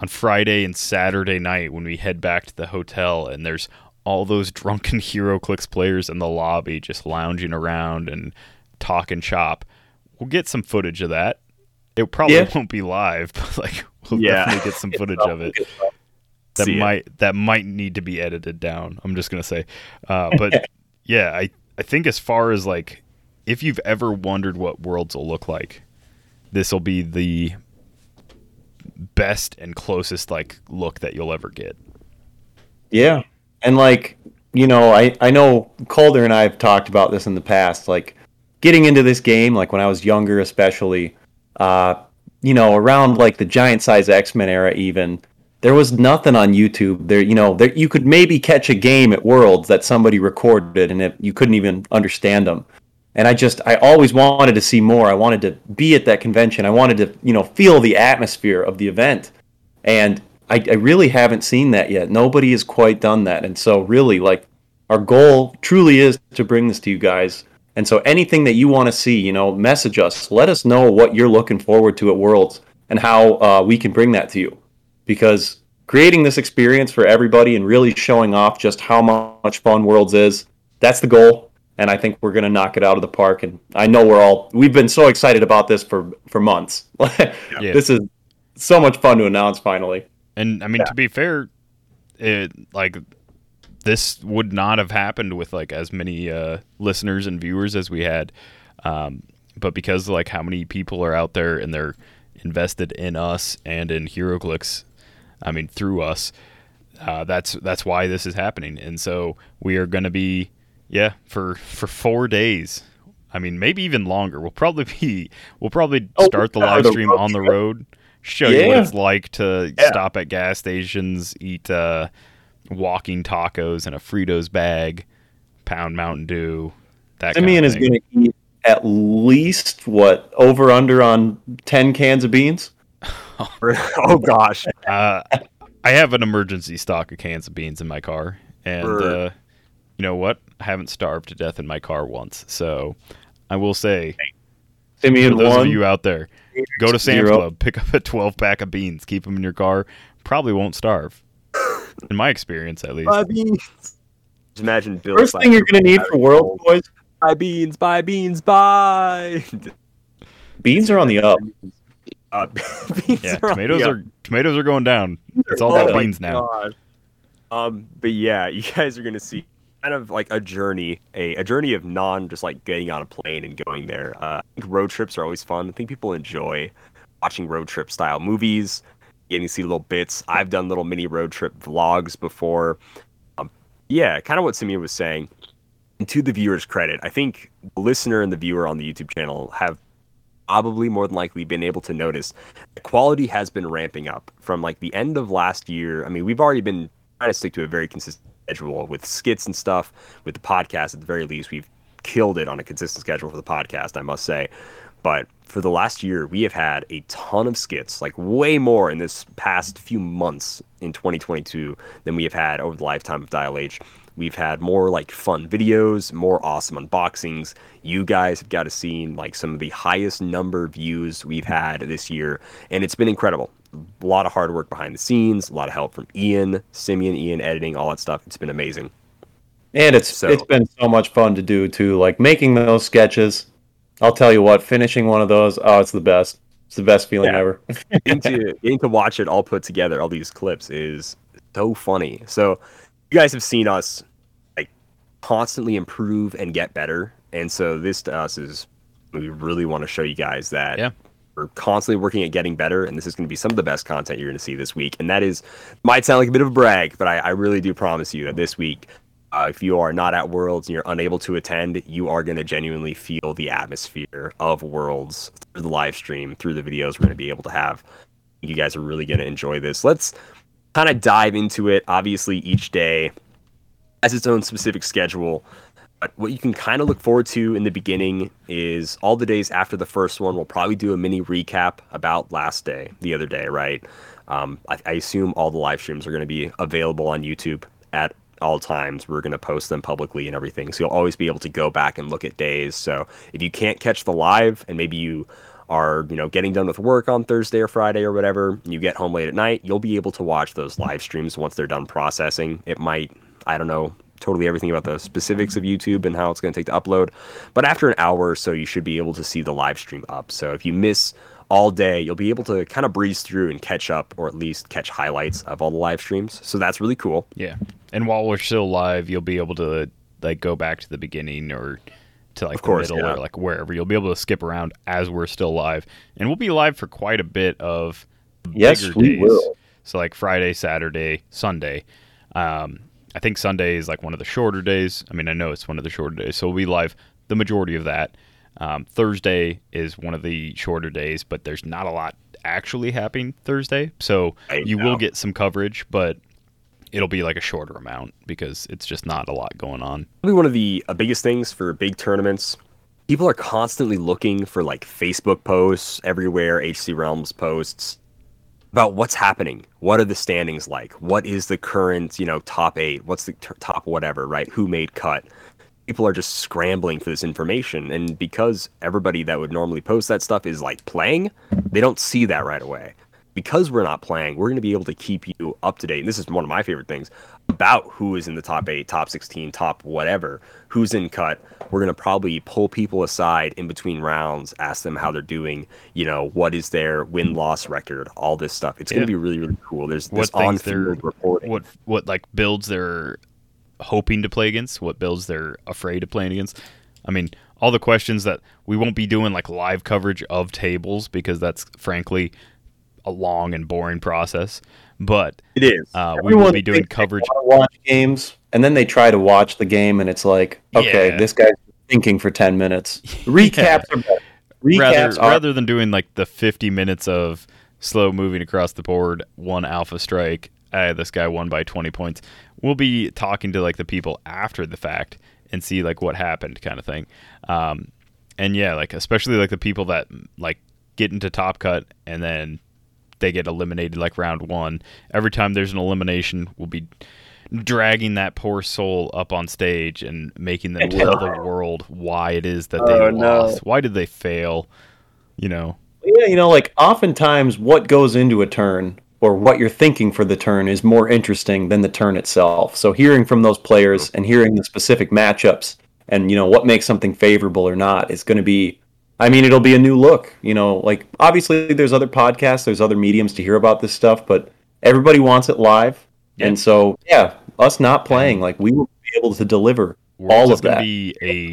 on Friday and Saturday night when we head back to the hotel and there's all those drunken HeroClix players in the lobby just lounging around and talking shop. We'll get some footage of that. It probably Yeah. won't be live, but like we'll Yeah. definitely get some footage of it. That See it. might that might need to be edited down. I'm just gonna say, uh, but yeah, I I think as far as like if you've ever wondered what worlds will look like, this will be the best and closest like look that you'll ever get. Yeah. And like, you know, I, I know Calder and I have talked about this in the past, like getting into this game, like when I was younger especially, uh, you know, around like the giant size X-Men era even, there was nothing on YouTube. There, you know, there you could maybe catch a game at Worlds that somebody recorded and it, you couldn't even understand them. And I just I always wanted to see more. I wanted to be at that convention. I wanted to, you know, feel the atmosphere of the event. And I, I really haven't seen that yet. Nobody has quite done that. And so, really, like, our goal truly is to bring this to you guys. And so, anything that you want to see, you know, message us. Let us know what you're looking forward to at Worlds and how uh, we can bring that to you. Because creating this experience for everybody and really showing off just how much fun Worlds is, that's the goal. And I think we're going to knock it out of the park. And I know we're all, we've been so excited about this for, for months. Yeah. This is so much fun to announce finally. And I mean, to be fair, it like this would not have happened with like as many uh, listeners and viewers as we had, um, but because like how many people are out there and they're invested in us and in HeroClix, I mean through us, uh, that's that's why this is happening. And so we are going to be, yeah, for for four days. I mean, maybe even longer. We'll probably be. We'll probably Oh, start the live stream road on the road, show you what it's like to Yeah. stop at gas stations, eat uh, walking tacos in a Fritos bag, pound Mountain Dew. That kind Simeon of is going to eat at least what over under on ten cans of beans. oh gosh. Uh, I have an emergency stock of cans of beans in my car, and uh, you know what? I haven't starved to death in my car once, so I will say, Simeon for those one. of you out there, go to Sam's Zero. Club, pick up a 12 pack of beans, keep them in your car. Probably won't starve, in my experience at least. Buy beans. Just imagine Bill. First thing you're going to need for World boys. buy beans, buy beans, buy. Beans are on the up. Uh, Yeah, are tomatoes the are tomatoes are going down. It's all Oh about my beans now. God. Um, but yeah, you guys are gonna see kind of like a journey, a, a journey of non just like getting on a plane and going there. Uh, I think road trips are always fun. I think people enjoy watching road trip style movies, getting to see little bits. I've done little mini road trip vlogs before. Um, yeah, kind of what Samir was saying. And to the viewer's credit, I think the listener and the viewer on the YouTube channel have probably more than likely been able to notice the quality has been ramping up from like the end of last year. I mean, we've already been trying to stick to a very consistent schedule with skits and stuff with the podcast at the very least. We've killed it on a consistent schedule for the podcast, I must say. But for the last year, we have had a ton of skits, like way more in this past few months in 2022 than we have had over the lifetime of Dial H. We've had more like fun videos, more awesome unboxings. You guys have got to see like some of the highest number of views we've had this year, and it's been incredible. A lot of hard work behind the scenes, a lot of help from Ian, Simeon, Ian editing, all that stuff. It's been amazing. And it's So- it's been so much fun to do too. Like making those sketches. I'll tell you what, finishing one of those, oh, it's the best. It's the best feeling Yeah. ever. getting to getting to watch it all put together, all these clips is so funny. So you guys have seen us constantly improve and get better, and so this to us is we really want to show you guys that Yeah. we're constantly working at getting better, and this is going to be some of the best content you're going to see this week. And that is might sound like a bit of a brag, but I, I really do promise you that this week. Uh, if you are not at Worlds and you're unable to attend, you are going to genuinely feel the atmosphere of Worlds through the live stream, through the videos we're going to be able to have you guys are really going to enjoy this. Let's kind of dive into it. Obviously, each day has its own specific schedule. But what you can kind of look forward to in the beginning is all the days after the first one. We'll probably do a mini recap about last day, the other day, right? Um, I, I assume all the live streams are going to be available on YouTube at all times. We're going to post them publicly and everything. So you'll always be able to go back and look at days. So if you can't catch the live and maybe you are, you know, getting done with work on Thursday or Friday or whatever, you get home late at night, you'll be able to watch those live streams once they're done processing. It might, I don't know, totally everything about the specifics of YouTube and how it's going to take to upload. But after an hour or so, you should be able to see the live stream up. So if you miss all day, you'll be able to kind of breeze through and catch up, or at least catch highlights of all the live streams. So that's really cool. Yeah. And while we're still live, you'll be able to like go back to the beginning or to like Of course, the middle yeah. or like wherever. You'll be able to skip around as we're still live. And we'll be live for quite a bit of Yes, bigger we days. will. So like Friday, Saturday, Sunday. Um, I think Sunday is like one of the shorter days. I mean, I know it's one of the shorter days, so we'll be live the majority of that. Um, Thursday is one of the shorter days, but there's not a lot actually happening Thursday, so you know. will get some coverage, but it'll be like a shorter amount because it's just not a lot going on. Probably one of the uh, biggest things for big tournaments. People are constantly looking for like Facebook posts everywhere, HC Realms posts about what's happening. What are the standings like? What is the current, you know, top eight? What's the t- top whatever, right? Who made cut? People are just scrambling for this information. And because everybody that would normally post that stuff is like playing, they don't see that right away. Because we're not playing, we're going to be able to keep you up to date. And this is one of my favorite things about who is in the top eight, top 16, top whatever, who's in cut. We're going to probably pull people aside in between rounds, ask them how they're doing, you know, what is their win loss record, all this stuff. It's going to be really, really cool. There's What this on field reporting. what what like builds they're hoping to play against, what builds they're afraid of playing against. I mean, all the questions that we won't be doing like live coverage of tables because that's frankly a long and boring process. But It is. uh, we will be doing coverage. watch games, and then they try to watch the game, and it's like, okay, Yeah. this guy's thinking for ten minutes. Recaps are better. Recaps rather are rather than doing like the 50 minutes of slow moving across the board, one alpha strike, uh, this guy won by 20 points. We'll be talking to like the people after the fact and see like what happened, kind of thing. Um, and yeah, like especially like the people that like get into top cut and then they get eliminated like round one. Every time there's an elimination, we'll be dragging that poor soul up on stage and making them tell the world why it is that oh, they Oh, no. lost. Why did they fail? You know, Yeah, you know, like oftentimes what goes into a turn or what you're thinking for the turn is more interesting than the turn itself. So hearing from those players and hearing the specific matchups and you know what makes something favorable or not is going to be I mean, it'll be a new look, you know, like obviously there's other podcasts, there's other mediums to hear about this stuff, but everybody wants it live. And so, yeah, us not playing, like we will be able to deliver Worlds all is of gonna that. be a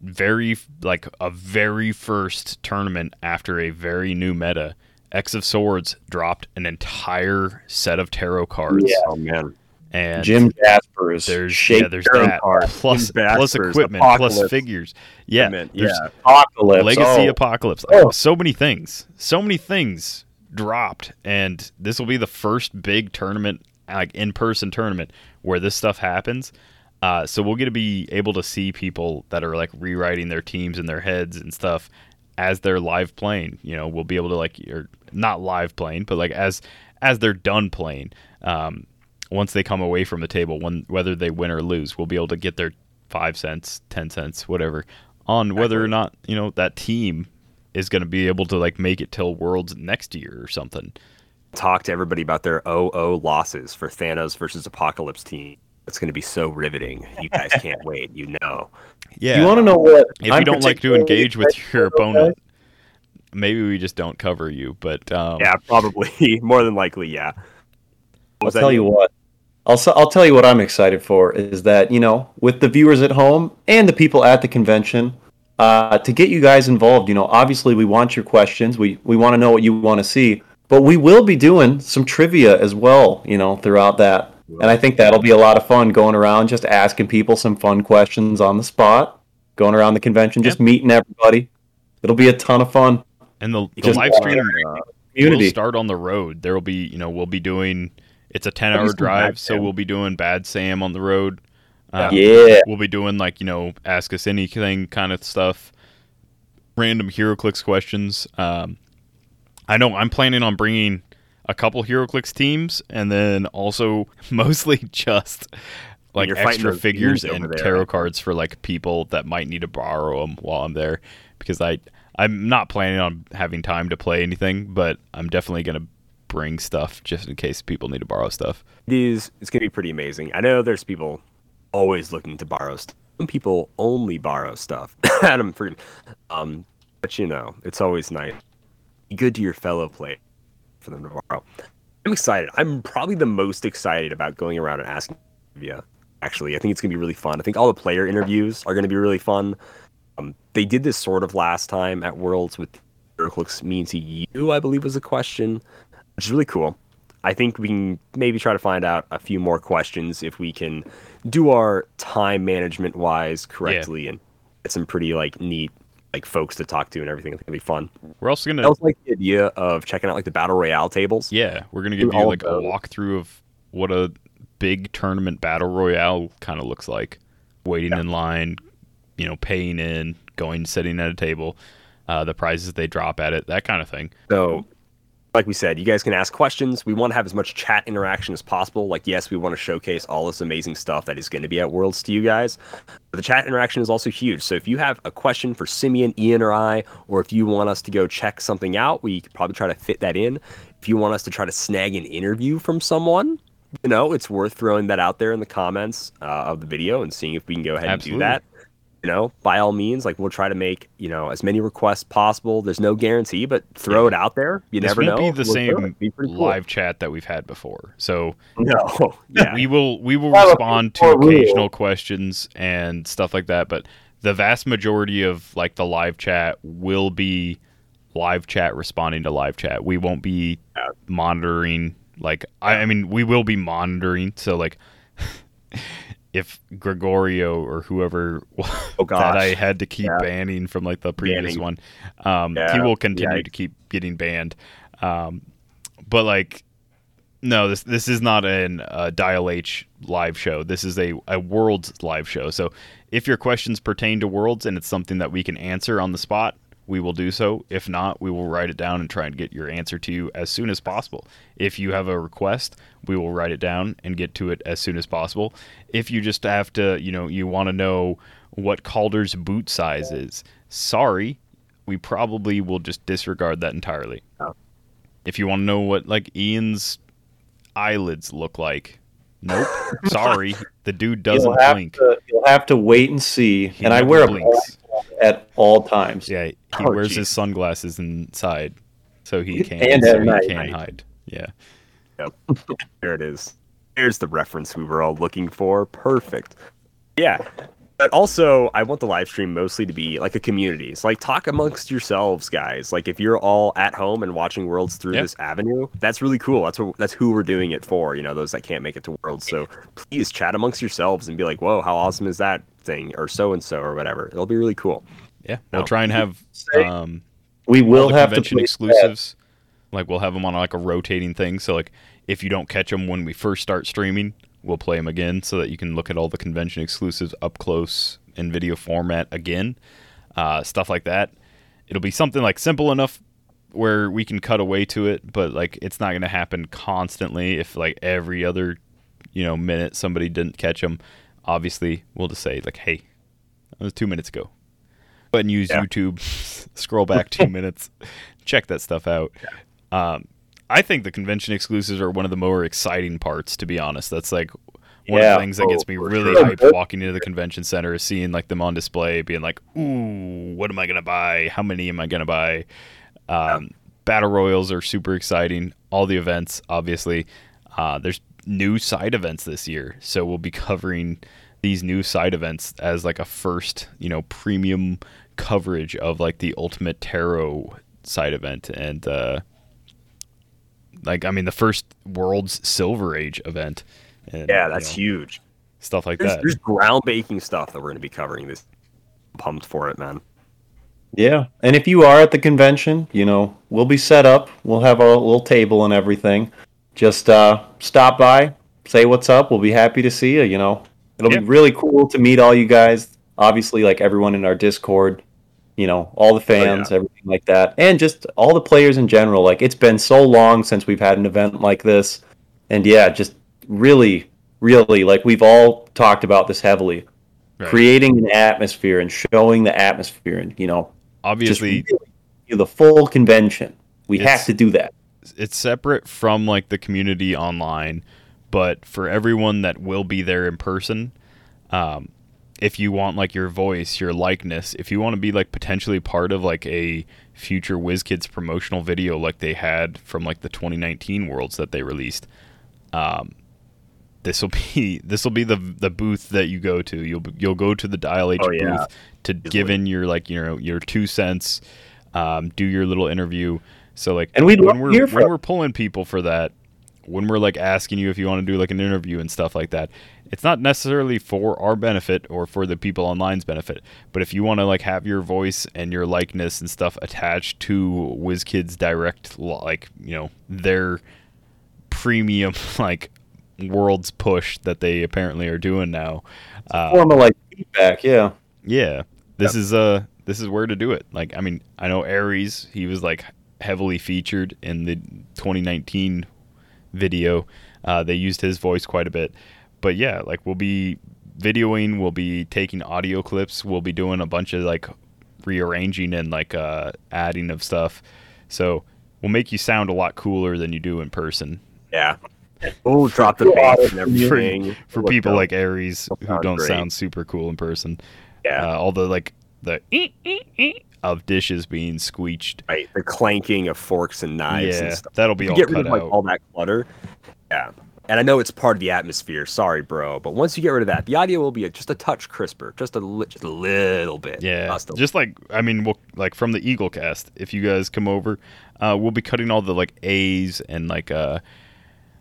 very like a very first tournament after a very new meta. X of Swords dropped an entire set of tarot cards. Yeah. oh, man. And Jim Jaspers. there's Shake yeah, there's that card, plus plus equipment plus figures. Yeah, Equipment, there's yeah. Apocalypse. Legacy oh. Apocalypse. Oh. So many things. So many things dropped, and this will be the first big tournament, like in person tournament, where this stuff happens. Uh, so we'll get to be able to see people that are like rewriting their teams in their heads and stuff as they're live playing. You know, we'll be able to like, or not live playing, but like as as they're done playing. Um, once they come away from the table, when whether they win or lose, we'll be able to get their five cents, ten cents, whatever, on whether or not you know that team is going to be able to like make it till Worlds next year or something. Talk to everybody about their 0-0 losses for Thanos versus Apocalypse team. It's going to be so riveting. You guys can't wait. You know. Yeah, You want to know what? if I'm you don't like to engage with your opponent, maybe we just don't cover you. But um, Yeah, probably. More than likely, yeah. What I'll tell you Ian? what. I'll, I'll tell you what I'm excited for is that, you know, with the viewers at home and the people at the convention, uh, to get you guys involved, you know, obviously we want your questions. We, we want to know what you want to see, but we will be doing some trivia as well, you know, throughout that. And I think that'll be a lot of fun going around just asking people some fun questions on the spot, going around the convention, just meeting everybody. It'll be a ton of fun. and the, the live stream uh, Community. will start on the road. There will be, you know, we'll be doing. It's a 10 hour drive, so we'll be doing Bad Sam on the road. Um, yeah. we'll be doing like you know ask us anything kind of stuff random HeroClix questions um, i know i'm planning on bringing a couple HeroClix teams and then also mostly just like extra figures and there. tarot cards for like people that might need to borrow them while i'm there because i i'm not planning on having time to play anything but i'm definitely going to bring stuff just in case people need to borrow stuff It is. It's going to be pretty amazing. I know there's people always looking to borrow stuff. Some people only borrow stuff. Adam, for, um, but you know, it's always nice. Be good to your fellow player for them to borrow. I'm excited. I'm probably the most excited about going around and asking trivia. Actually, I think it's going to be really fun. I think all the player interviews are going to be really fun. Um, they did this sort of last time at Worlds with looks mean to you, I believe was a question, which is really cool. I think we can maybe try to find out a few more questions if we can do our time management wise correctly and get some pretty like neat like folks to talk to and everything. I think it'll be fun. we're also gonna. I also like the idea of checking out like the battle royale tables. Yeah, we're gonna Do give you like a walkthrough of what a big tournament battle royale kind of looks like. Waiting in line, you know, paying in, going sitting at a table, uh, the prizes they drop at it, that kind of thing. So, like we said, you guys can ask questions. We want to have as much chat interaction as possible. Like, yes, we want to showcase all this amazing stuff that is going to be at Worlds to you guys. But the chat interaction is also huge. So, if you have a question for Simeon, Ian, or I, or if you want us to go check something out, we could probably try to fit that in. If you want us to try to snag an interview from someone, you know, it's worth throwing that out there in the comments uh, of the video and seeing if we can go ahead Absolutely. and do that you know, by all means, like we'll try to make you know as many requests possible. There's no guarantee, but throw it out there. You this never won't know. be the We'll same Be cool. live chat that we've had before. So No, yeah, we will we will respond to occasional questions and stuff like that, but the vast majority of like the live chat will be live chat responding to live chat. We won't be monitoring like I, I mean we will be monitoring so like if Gregorio or whoever Oh that I had to keep Yeah. banning from like the previous Banning. one, um, he will continue Yikes. to keep getting banned. Um, but like no, this this is not an uh, Dial H live show. This is a, a Worlds live show. So if your questions pertain to Worlds and it's something that we can answer on the spot, we will do so. If not, we will write it down and try and get your answer to you as soon as possible. If you have a request, we will write it down and get to it as soon as possible. If you just have to, you know, you want to know what Calder's boot size is, sorry, we probably will just disregard that entirely. Oh. If you want to know what like Ian's eyelids look like. Nope. Sorry. The dude doesn't you'll have blink. To, you'll have to wait and see. He and I wear a blinks. blind at all times. Yeah, he Oh, wears geez. his sunglasses inside so he can And so at he night. can hide. Yeah. there it is. There's the reference we were all looking for. Perfect. Yeah. But also, I want the live stream mostly to be like a community. It's like talk amongst yourselves, guys. Like if you're all at home and watching Worlds through Yeah. this avenue, that's really cool. That's what that's who we're doing it for. You know, those that can't make it to Worlds. So please chat amongst yourselves and be like, "Whoa, how awesome is that thing?" or so and so or whatever. It'll be really cool. Yeah, we'll No. try and have um, We will have to convention play exclusives. Like we'll have them on like a rotating thing. So like if you don't catch them when we first start streaming, we'll play them again so that you can look at all the convention exclusives up close in video format again. Uh, stuff like that. It'll be something like simple enough where we can cut away to it, but like it's not going to happen constantly. If like every other you know minute somebody didn't catch them, obviously we'll just say like, hey, that was two minutes ago. And use Yeah. YouTube. Scroll back two minutes. Check that stuff out. Um, I think the convention exclusives are one of the more exciting parts. To be honest, that's like one of the things that gets Oh, me really sure. hyped walking into the convention center is seeing like them on display, being like, "Ooh, what am I gonna buy? How many am I gonna buy?" Um, Battle royals are super exciting. All the events, obviously. Uh, there's new side events this year, so we'll be covering these new side events as like a first, you know, premium coverage of like the Ultimate Tarot side event and uh like I mean the first World's Silver Age event. And, Yeah, you that's know, huge. stuff like There's, that. there's groundbreaking stuff that we're going to be covering. This pumped for it, man. Yeah, and if you are at the convention, you know we'll be set up. We'll have a little table and everything. Just uh, stop by, say what's up. We'll be happy to see you. You know, it'll Yeah. be really cool to meet all you guys. Obviously, like everyone in our Discord, you know, all the fans, everything like that, and just all the players in general. Like it's been so long since we've had an event like this, and yeah, just really, really like we've all talked about this heavily. Right. Creating an atmosphere and showing the atmosphere, and you know, Obviously, really the full convention. We have to do that. it's separate from like the community online, but for everyone that will be there in person, um, if you want like your voice, your likeness, if you want to be like potentially part of like a future WizKids promotional video like they had from like the 2019 Worlds that they released, um, this will be this will be the the booth that you go to. You'll you'll go to the Dial H Oh, yeah. booth to give in your like you know your two cents, um, do your little interview. So like And we'd when we're when we're pulling people for that, when we're like asking you if you want to do like an interview and stuff like that, it's not necessarily for our benefit or for the people online's benefit. But if you want to like have your voice and your likeness and stuff attached to WizKids Direct, like you know their premium like world's push that they apparently are doing now. Uh, Form of like feedback, yeah. yeah, this is uh this is where to do it. Like, I mean, I know Aries, he was like heavily featured in the 2019 video. Uh, they used his voice quite a bit, but yeah, like we'll be videoing, we'll be taking audio clips, we'll be doing a bunch of like rearranging and like uh, adding of stuff. So we'll make you sound a lot cooler than you do in person. Yeah. Oh, drop the bass and everything. For Look people up. like Aries who sound don't great. sound super cool in person. yeah, Uh, all the like the ee, ee, ee of dishes being squeeched. right. The clanking of forks and knives yeah, and stuff. that'll be You all get rid cut of like all that clutter. Yeah. And I know it's part of the atmosphere. Sorry, bro, but once you get rid of that, the audio will be just a touch crisper, just a li- just a little bit. yeah, Just just like I mean, we'll like from the Eagle Cast. If you guys come over, uh, we'll be cutting all the like A's and like uh,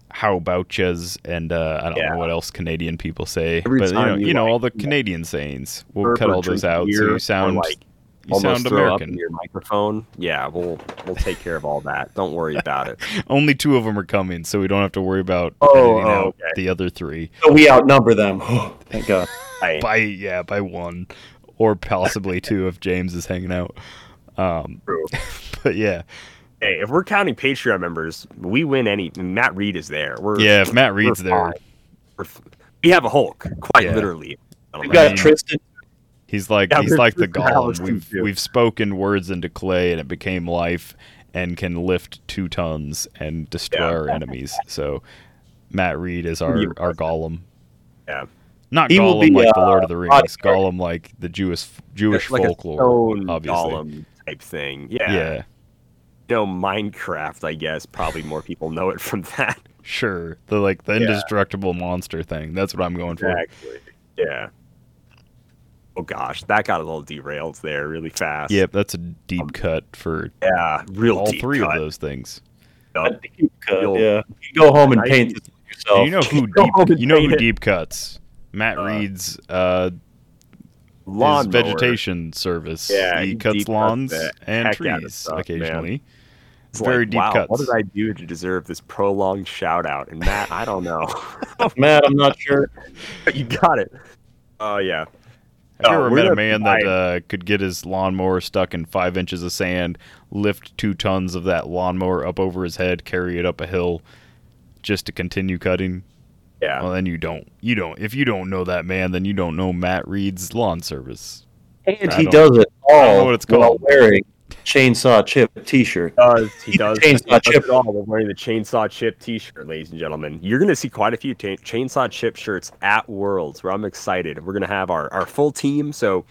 how about and uh, I don't Yeah. know what else Canadian people say, Every but you know, you, you know like, all the Canadian sayings. We'll cut all those out so you sound like, you almost sound throw up American. in your microphone. Yeah, we'll we'll take care of all that. Don't worry about it. Only two of them are coming, so we don't have to worry about Oh, editing oh, out okay. the other three. So we outnumber them. Thank God. Right. by yeah by one or possibly two if james is hanging out um True. but yeah Hey, if we're counting Patreon members, we win any. Matt Reed is there. We're yeah if matt we're reed's there. We're we have a Hulk, quite Yeah. literally. We got Tristan. He's like Yeah, he's like the golem we've too. we've spoken words into clay and it became life and can lift two tons and destroy Yeah. our enemies so matt reed is our our golem Yeah. not He be, like the lord uh, of the rings golem like the jewish jewish like folklore obviously golem type thing. Yeah. yeah You know, Minecraft, I guess. Probably more people know it from that. sure the like the Yeah. indestructible monster thing that's what i'm going for Exactly. Yeah. Oh gosh, that got a little derailed there really fast. Yep, that's a deep cut for Yeah, real all deep three cut. of those things. Yup. You could, You'll- yeah. You go home and Nice. paint this yourself. you know who deep, you know who deep cuts. Matt Uh, Reed's uh, his vegetation service. Yeah, he he cuts deep cuts lawns and heck out of trees stuff, man. occasionally. It's very like, deep wow, cuts. What did I do to deserve this prolonged shout out? And Matt, I don't know. Matt, I'm not sure. you got it. Oh yeah. Have you Oh, ever met a man that uh, could get his lawnmower stuck in five inches of sand, lift two tons of that lawnmower up over his head, carry it up a hill, just to continue cutting? Yeah. Well, then you don't. You don't. If you don't know that man, then you don't know Matt Reed's lawn service. And I he does it I don't know all what it's while called. wearing chainsaw chip t-shirt. does he does Chainsaw he does Chip. all while wearing the chainsaw chip T-shirt, ladies and gentlemen. You're gonna see quite a few ta- chainsaw chip shirts at Worlds, where I'm excited. We're gonna have our our full team. So,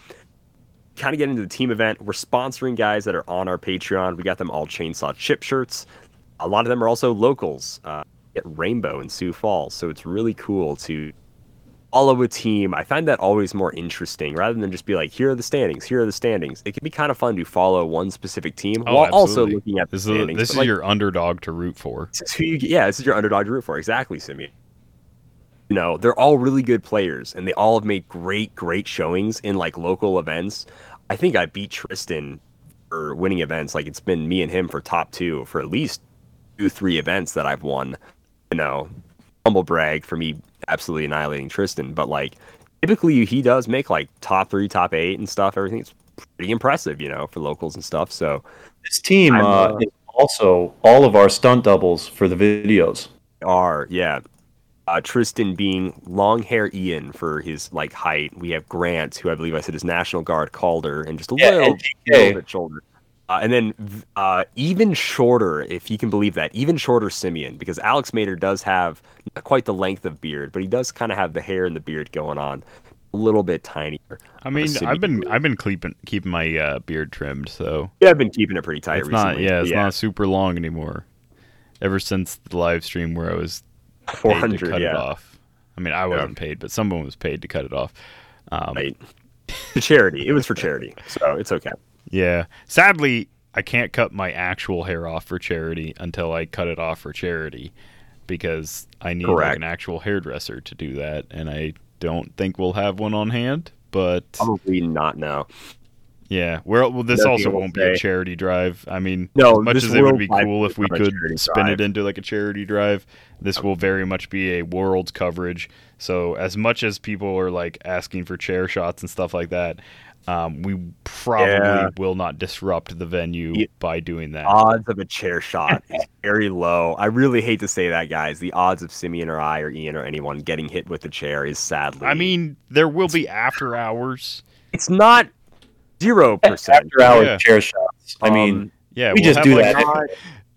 kind of get into the team event. We're sponsoring guys that are on our Patreon. We got them all chainsaw chip shirts. A lot of them are also locals. Uh, at Rainbow in Sioux Falls, so it's really cool to follow a team. I find that always more interesting rather than just be like, here are the standings, here are the standings. It can be kind of fun to follow one specific team Oh, while also looking at the This is, standings. this is like, your underdog to root for. this is who you, yeah, this is your underdog to root for. Exactly, Simeon. You know, they're all really good players, and they all have made great, great showings in like local events. I think I beat Tristan for winning events. Like it's been me and him for top two for at least two, three events that I've won. You know, humble brag for me absolutely annihilating Tristan, but like typically he does make like top three, top eight, and stuff. Everything's pretty impressive, you know, for locals and stuff. So This team uh, uh, is also all of our stunt doubles for the videos. are yeah uh, tristan being long hair ian for his like height we have grant who i believe i said is national guard calder and just a Yeah, little, little bit shorter uh, and then uh, even shorter if you can believe that even shorter simeon because alex mater does have quite the length of beard but he does kind of have the hair and the beard going on a little bit tinier I mean, I've been I've been keeping keeping my uh, beard trimmed, so. Yeah i've been keeping it pretty tight it's recently not yeah, it's not super long anymore. Ever since the live stream where I was paid to 400 cut yeah. it off. I mean, I wasn't paid, but someone was paid to cut it off. Um, right. To charity. It was for charity so it's okay Yeah. Sadly, I can't cut my actual hair off for charity until I cut it off for charity because I need like an actual hairdresser to do that, and I don't think we'll have one on hand. But probably not now yeah, well, well this Nothing also won't be a charity drive. I mean, No, as much as it would be cool if we could spin drive. it into like a charity drive, this will very much be a world's coverage. So as much as people are like asking for chair shots and stuff like that, um, we probably Yeah. will not disrupt the venue Yeah. by doing that. odds of a chair shot is very low. I really hate to say that, guys. The odds of Simeon or I or Ian or anyone getting hit with a chair is sadly. I mean, there will be after hours. it's not zero percent. After hours Yeah. chair shots. I mean, Um, Yeah, We we'll just do like, that.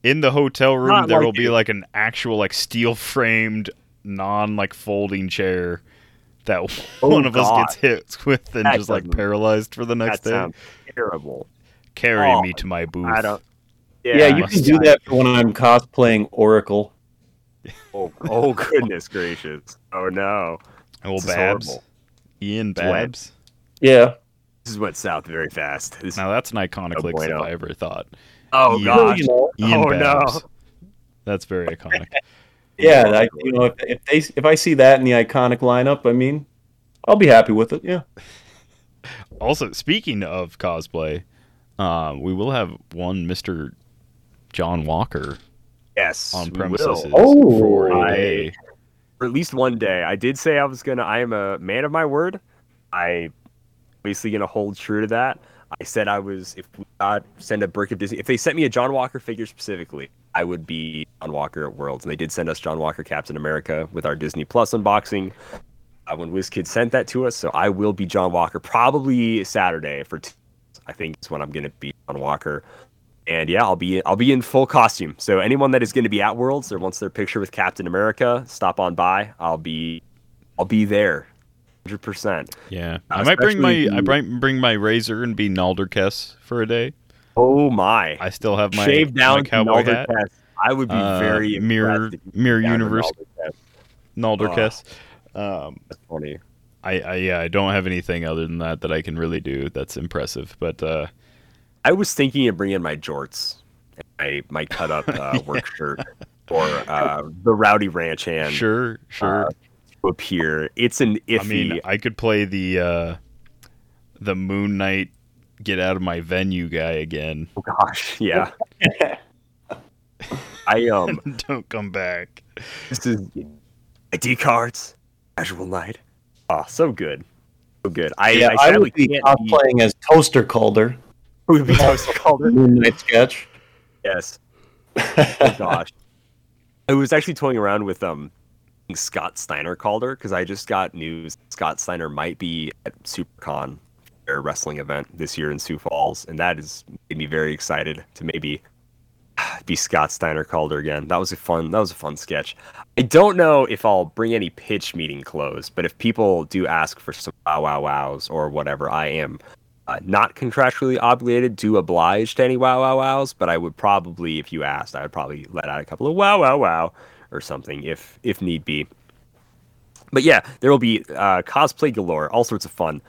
in the hotel room. There like will be like an actual like steel framed, non like folding chair that Oh, one of us gets hit with and That just like paralyzed for the next that day. terrible. Carry Oh, me to my booth. I don't. yeah, Yeah, you can do that for when I'm cosplaying Oracle. Oh, oh, oh goodness gracious! Oh no, Oh, this is Babs. horrible. Ian wet. Babs. Yeah. This is went south very fast. This, Now that's an iconic Oh, link if. I ever thought. oh Ian- gosh, oh, Ian Oh, no. That's very iconic. yeah, I, you know, if, if they if I see that in the iconic lineup, I mean, I'll be happy with it. Yeah. also, speaking of cosplay, uh, we will have one Mr. John Walker yes, on premises. Oh, for a I- day. for at least one day. I did say I was gonna. I am a man of my word. I basically gonna hold true to that. I said I was if we got send a brick of Disney. If they sent me a John Walker figure specifically, I would be John Walker at Worlds. And they did send us John Walker Captain America with our Disney Plus unboxing. Uh, when WizKids sent that to us, so I will be John Walker probably Saturday for. I think is when I'm gonna be John Walker. And yeah, I'll be I'll be in full costume. So anyone that is going to be at Worlds or wants their picture with Captain America, stop on by. I'll be I'll be there, hundred percent. Yeah, Uh, I might bring my I might bring my razor and be Nalderkess for a day. Oh my! I still have my Shave down my cowboy hat. I would be Uh, very mirror- mirror shaved universe. Nalder Test. Nalderkess. Um, That's funny. I, I yeah, I don't have anything other than that that I can really do that's impressive. But uh, I was thinking of bringing my jorts, my my cut up uh, work shirt, or uh, the Rowdy Ranch hand sure, sure. To appear. It's an iffy. I mean, I could play the uh, the Moon Knight get out of my venue guy again. oh gosh, yeah. I um, don't come back. this is ID cards, casual night. Oh, so good, so good. I, Yeah, I, I, would be can't be. as Toaster Calder. Would be toast called it. Moon Knight sketch. Yes. Oh gosh. I was actually toying around with um Scott Steiner Calder because I just got news Scott Steiner might be at SuperCon, their wrestling event this year in Sioux Falls, and that is made me very excited to maybe be Scott Steiner Calder again. That was a fun that was a fun sketch. I don't know if I'll bring any pitch meeting clothes, but if people do ask for some wow wow wows or whatever, I am uh, not contractually obligated to oblige to any wow wow wows, but I would probably, if you asked, I would probably let out a couple of wow wow wow or something if if need be. But yeah, there will be uh, cosplay galore, all sorts of fun.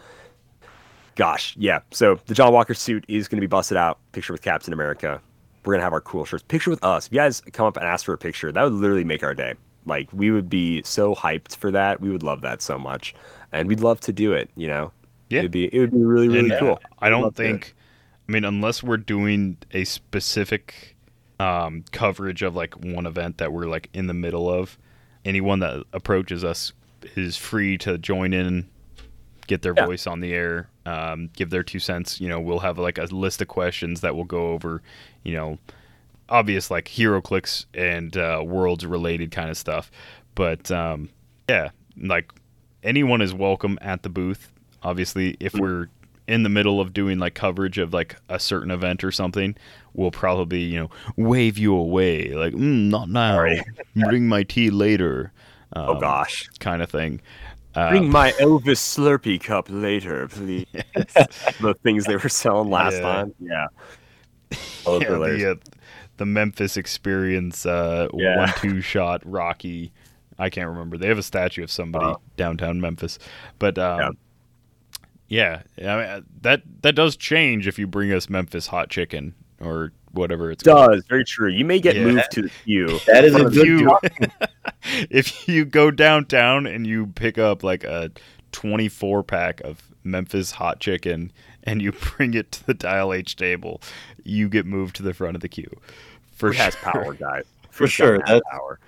Gosh, yeah. So the John Walker suit is going to be busted out. Picture with Captain America. We're gonna have our cool shirts. Picture with us. If you guys come up and ask for a picture, that would literally make our day. Like we would be so hyped for that. We would love that so much, and we'd love to do it. You know, Yeah. it'd be it would be really really And, uh, cool. I don't think. I mean, unless we're doing a specific um, coverage of like one event that we're like in the middle of, anyone that approaches us is free to join in, get their Yeah. voice on the air, um, give their two cents. You know, we'll have like a list of questions that we'll go over. You know, obvious like HeroClix and uh, worlds related kind of stuff. But um, yeah, like anyone is welcome at the booth. Obviously, if we're in the middle of doing like coverage of like a certain event or something, we'll probably you know wave you away like mm, not now, Sorry. bring my tea later. Um, Oh gosh. kind of thing. Uh, Bring my Elvis Slurpee cup later, please. the things they were selling last Yeah. time. Yeah. Oh, yeah, the, uh, the Memphis Experience uh, Yeah. one-two shot Rocky. I can't remember. They have a statue of somebody Oh. downtown Memphis, but um, yeah, yeah I mean, uh, that that does change if you bring us Memphis hot chicken or whatever it's called. does very true. You may get Yeah. moved to the queue. That is a If good you, if you go downtown and you pick up like a 24 pack of Memphis hot chicken and you bring it to the Dial H table, you get moved to the front of the queue. For It has power, guys. For It's sure, got that- power.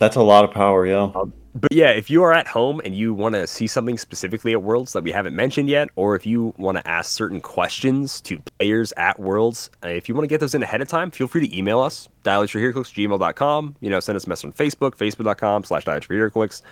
That's a lot of power, yeah. But yeah, if you are at home and you want to see something specifically at Worlds that we haven't mentioned yet, or if you want to ask certain questions to players at Worlds, uh, if you want to get those in ahead of time, feel free to email us, dialhforheroclicks, You know, send us a message on Facebook, facebook.com slash dialhforheroclicks.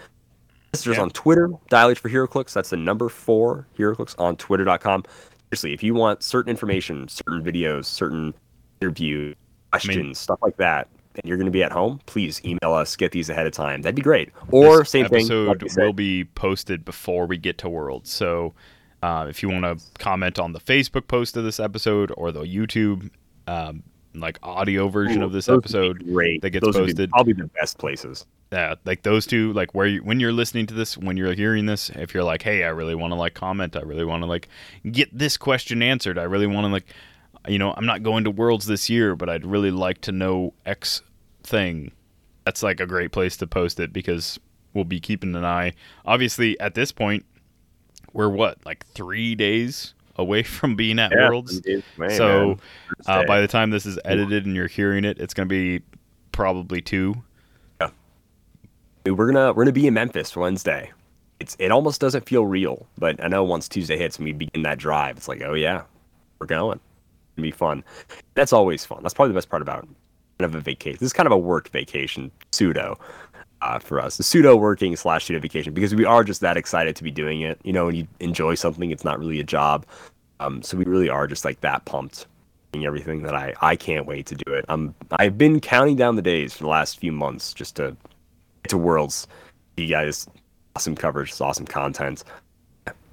Message us Yeah. on Twitter, Dial H for HeroClix. That's the number four HeroClix on twitter.com. Seriously, if you want certain information, certain videos, certain interviews, questions, stuff like that, and you're going to be at home, please email us, get these ahead of time. That'd be great. Or This same thing. episode like will be posted before we get to World. So uh, if you want to comment on the Facebook post of this episode or the YouTube um, like audio version of this those would be episode great. that gets Those would be posted. probably the best places. yeah, like those two, like where you, when you're listening to this, when you're hearing this, if you're like, hey, I really want to like comment, I really want to like get this question answered, I really want to like, you know, I'm not going to Worlds this year, but I'd really like to know X thing. That's like a great place to post it because we'll be keeping an eye. Obviously, at this point, we're what like three days away from being at Worlds. Man, so uh, by the time this is edited and you're hearing it, it's going to be probably two. Dude, we're gonna we're gonna be in Memphis Wednesday. It's it almost doesn't feel real, but I know once Tuesday hits and we begin that drive, it's like, oh yeah, we're going. Gonna be fun. That's always fun. That's probably the best part about of a vacation. This is kind of a work vacation, pseudo, uh, for us. The pseudo working slash pseudo vacation because we are just that excited to be doing it. You know, when you enjoy something, it's not really a job. Um, so we really are just like that pumped everything that I I can't wait to do it. Um, I've been counting down the days for the last few months just to to Worlds. You guys, awesome coverage, awesome content.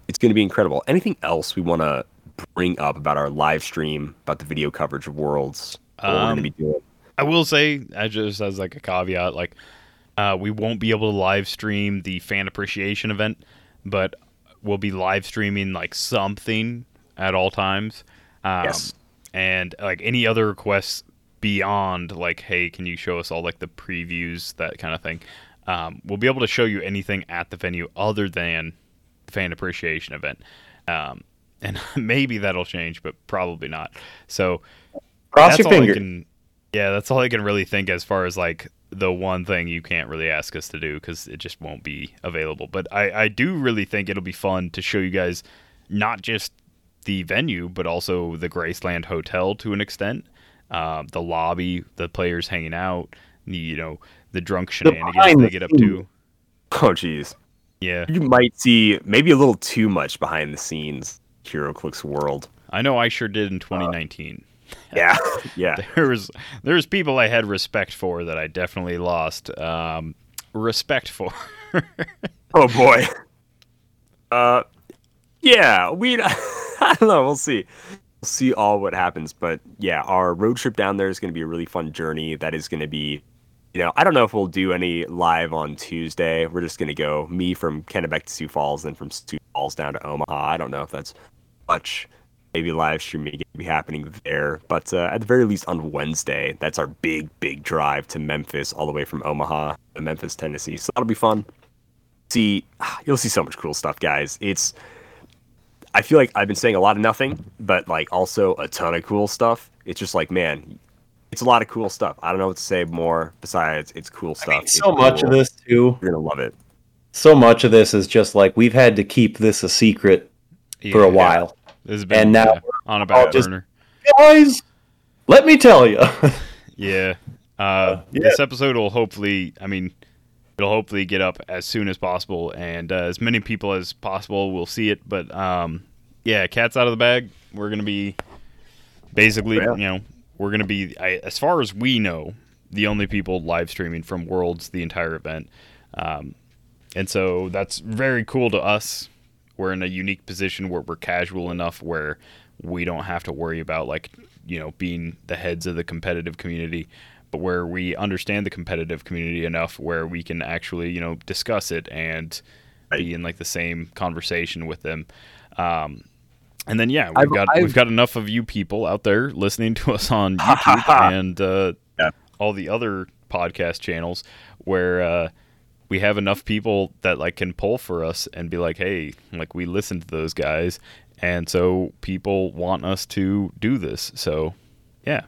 It's going to be incredible. Anything else we want to bring up about our live stream, about the video coverage of Worlds? What we're going Um, to be doing? I will say, I just as like a caveat, like uh, we won't be able to live stream the fan appreciation event but we'll be live streaming like something at all times. Um, Yes. And like any other requests beyond like, hey, can you show us all like the previews, that kind of thing. Um, we'll be able to show you anything at the venue other than the fan appreciation event. Um, and maybe that'll change, but probably not. So Cross your fingers. Yeah, that's all I can really think as far as like the one thing you can't really ask us to do because it just won't be available. But I, I do really think it'll be fun to show you guys not just the venue, but also the Graceland Hotel to an extent, uh, the lobby, the players hanging out, the, you know, the drunk shenanigans behind they get up to. Oh, jeez. Yeah, You might see maybe a little too much behind the scenes HeroClix world. I know I sure did in 2019. Yeah, yeah. there was there was people I had respect for that I definitely lost um, respect for. Oh boy. Uh, yeah. We. I don't know. We'll see. We'll see all what happens. But yeah, our road trip down there is going to be a really fun journey. That is going to be. You know, I don't know if we'll do any live on Tuesday. We're just going to go me from Kennebec to Sioux Falls, then from Sioux Falls down to Omaha. I don't know if that's much. Maybe live streaming be happening there. But uh, at the very least on Wednesday, that's our big, big drive to Memphis, all the way from Omaha to Memphis, Tennessee. So that'll be fun see you'll see so much cool stuff guys it's i feel like i've been saying a lot of nothing but like also a ton of cool stuff it's just like man it's a lot of cool stuff i don't know what to say more besides it's cool stuff It's so much of this too. you're gonna love it So much of this is just like we've had to keep this a secret for a while. This has been And now yeah, on a back just- burner. Guys, let me tell you. Yeah. Uh, yeah. This episode will hopefully, I mean, it'll hopefully get up as soon as possible, and uh, as many people as possible will see it. But um, yeah, cat's out of the bag. We're gonna be basically, Yeah. you know, we're gonna be, I, as far as we know, the only people live streaming from Worlds the entire event, um, and so that's very cool to us. We're in a unique position where we're casual enough where we don't have to worry about like you know being the heads of the competitive community but where we understand the competitive community enough where we can actually you know discuss it and be in like the same conversation with them. Um, and then yeah we've I've- got I've- we've got enough of you people out there listening to us on YouTube and uh, Yeah. all the other podcast channels where uh, we have enough people that like can pull for us and be like, hey, like we listen to those guys, and so people want us to do this. So, yeah,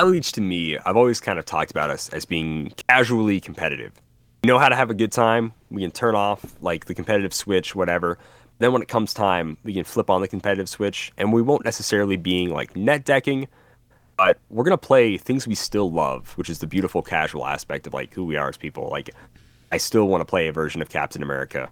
Outreach to me, I've always kind of talked about us as being casually competitive. We know how to have a good time. We can turn off like the competitive switch, whatever. Then when it comes time, we can flip on the competitive switch, and we won't necessarily being like net decking, but we're gonna play things we still love, which is the beautiful casual aspect of like who we are as people. Like, I still want to play a version of Captain America,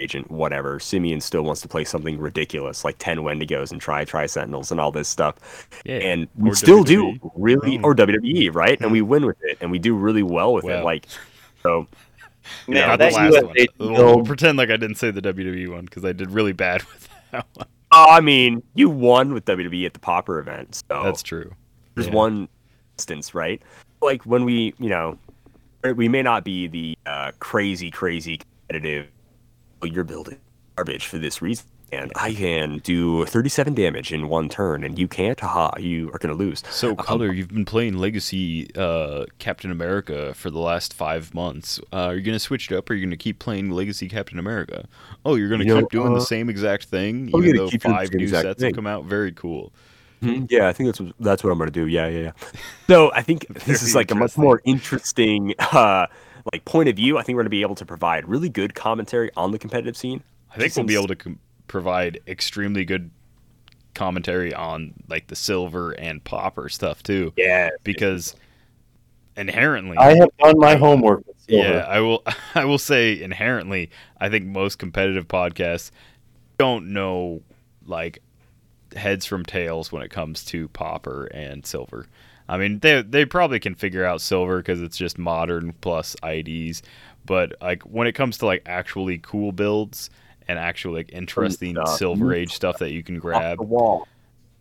Agent, whatever. Simeon still wants to play something ridiculous like 10 Wendigos and try Tri Sentinels and all this stuff. yeah, And we Or still WWE. do really, Oh. or WWE, right? And we win with it, and we do really well with Well. it. Like, so Man, not that the last USA one. We'll, we'll pretend like I didn't say the WWE one because I did really bad with that one. Oh, I mean, you won with WWE at the Popper event, so That's true. there's yeah. one instance, right? Like when we, you know, we may not be the uh, crazy, crazy competitive. Well, you're building garbage for this reason, and I can do 37 damage in one turn, and you can't. Haha, you are gonna lose. So, Color, you've been playing Legacy uh, Captain America for the last five months. Uh, are you going to switch it up, or are you going to keep playing Legacy Captain America? Oh, you're going to You know, keep doing the uh, same exact thing, even gonna though keep doing the five new sets thing. have come out. Very cool. Mhm, Yeah, I think that's what, that's what I'm gonna do. Yeah, yeah, yeah. So I think this is like a much more interesting uh, like point of view. I think we're gonna be able to provide really good commentary on the competitive scene. I think we'll be able to com- provide extremely good commentary on like the silver and popper stuff too, Yeah, because inherently, I have done my homework. With Silver. Yeah, I will. I will say inherently, I think most competitive podcasts don't know like heads from tails when it comes to Popper and Silver. I mean, they they probably can figure out Silver because it's just modern plus IDs, but like when it comes to like actually cool builds and actual like interesting stuff. Silver Age stuff that you can grab,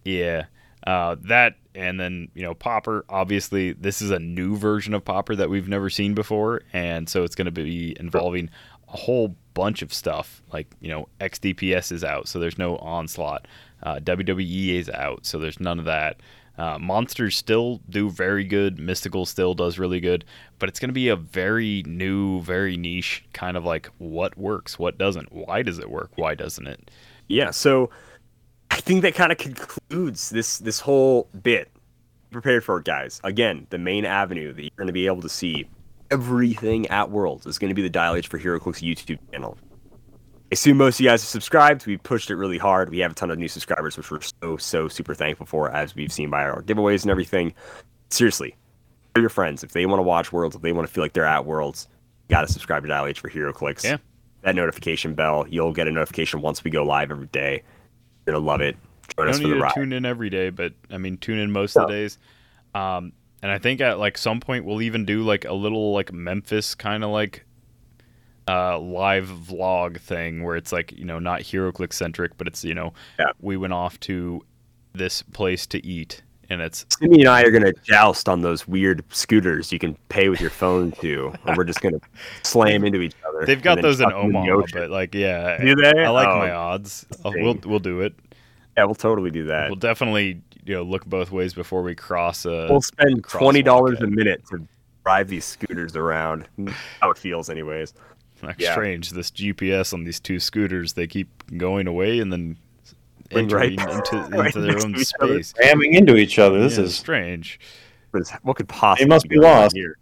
yeah. Uh, that and then you know Popper. Obviously, this is a new version of Popper that we've never seen before, and so it's going to be involving a whole bunch of stuff. Like you know, XDPS is out, so there's no onslaught. Uh, WWE is out, so there's none of that. Uh, Monsters still do very good. Mystical still does really good, but it's going to be a very new, very niche kind of like what works, what doesn't, why does it work, why doesn't it? Yeah, so I think that kind of concludes this this whole bit. Prepared for it, guys. Again, the main avenue that you're going to be able to see everything at Worlds is going to be the Dial H for HeroClix YouTube channel. I assume most of you guys are subscribed. We pushed it really hard. We have a ton of new subscribers, which we're so, so super thankful for, as we've seen by our giveaways and everything. Seriously, tell your friends if they want to watch Worlds, if they want to feel like they're at Worlds, you got to subscribe to Dial H for HeroClix. Yeah. That notification bell, you'll get a notification once we go live every day. You're going to love it. Join us for need the to ride. tune in every day, but I mean, tune in most of the days. Um, and I think at like some point we'll even do like a little like Memphis kind of like uh, live vlog thing where it's like you know not HeroClix centric, but it's you know Yeah. we went off to this place to eat, and it's Timmy and I are gonna joust on those weird scooters you can pay with your phone to, and we're just gonna slam into each other. they've got those in chuck them the Omaha, ocean. but like yeah, Do they? I like Oh, my odds. I'll- we'll we'll do it. yeah, we'll totally do that. We'll definitely you know look both ways before we cross. Uh, We'll spend twenty dollars a minute to drive these scooters around. How it feels, anyways. Like yeah. strange, this GPS on these two scooters, they keep going away and then entering right, into, into right their own space, ramming into each other. This yeah, is strange. What could possibly? They must be lost here.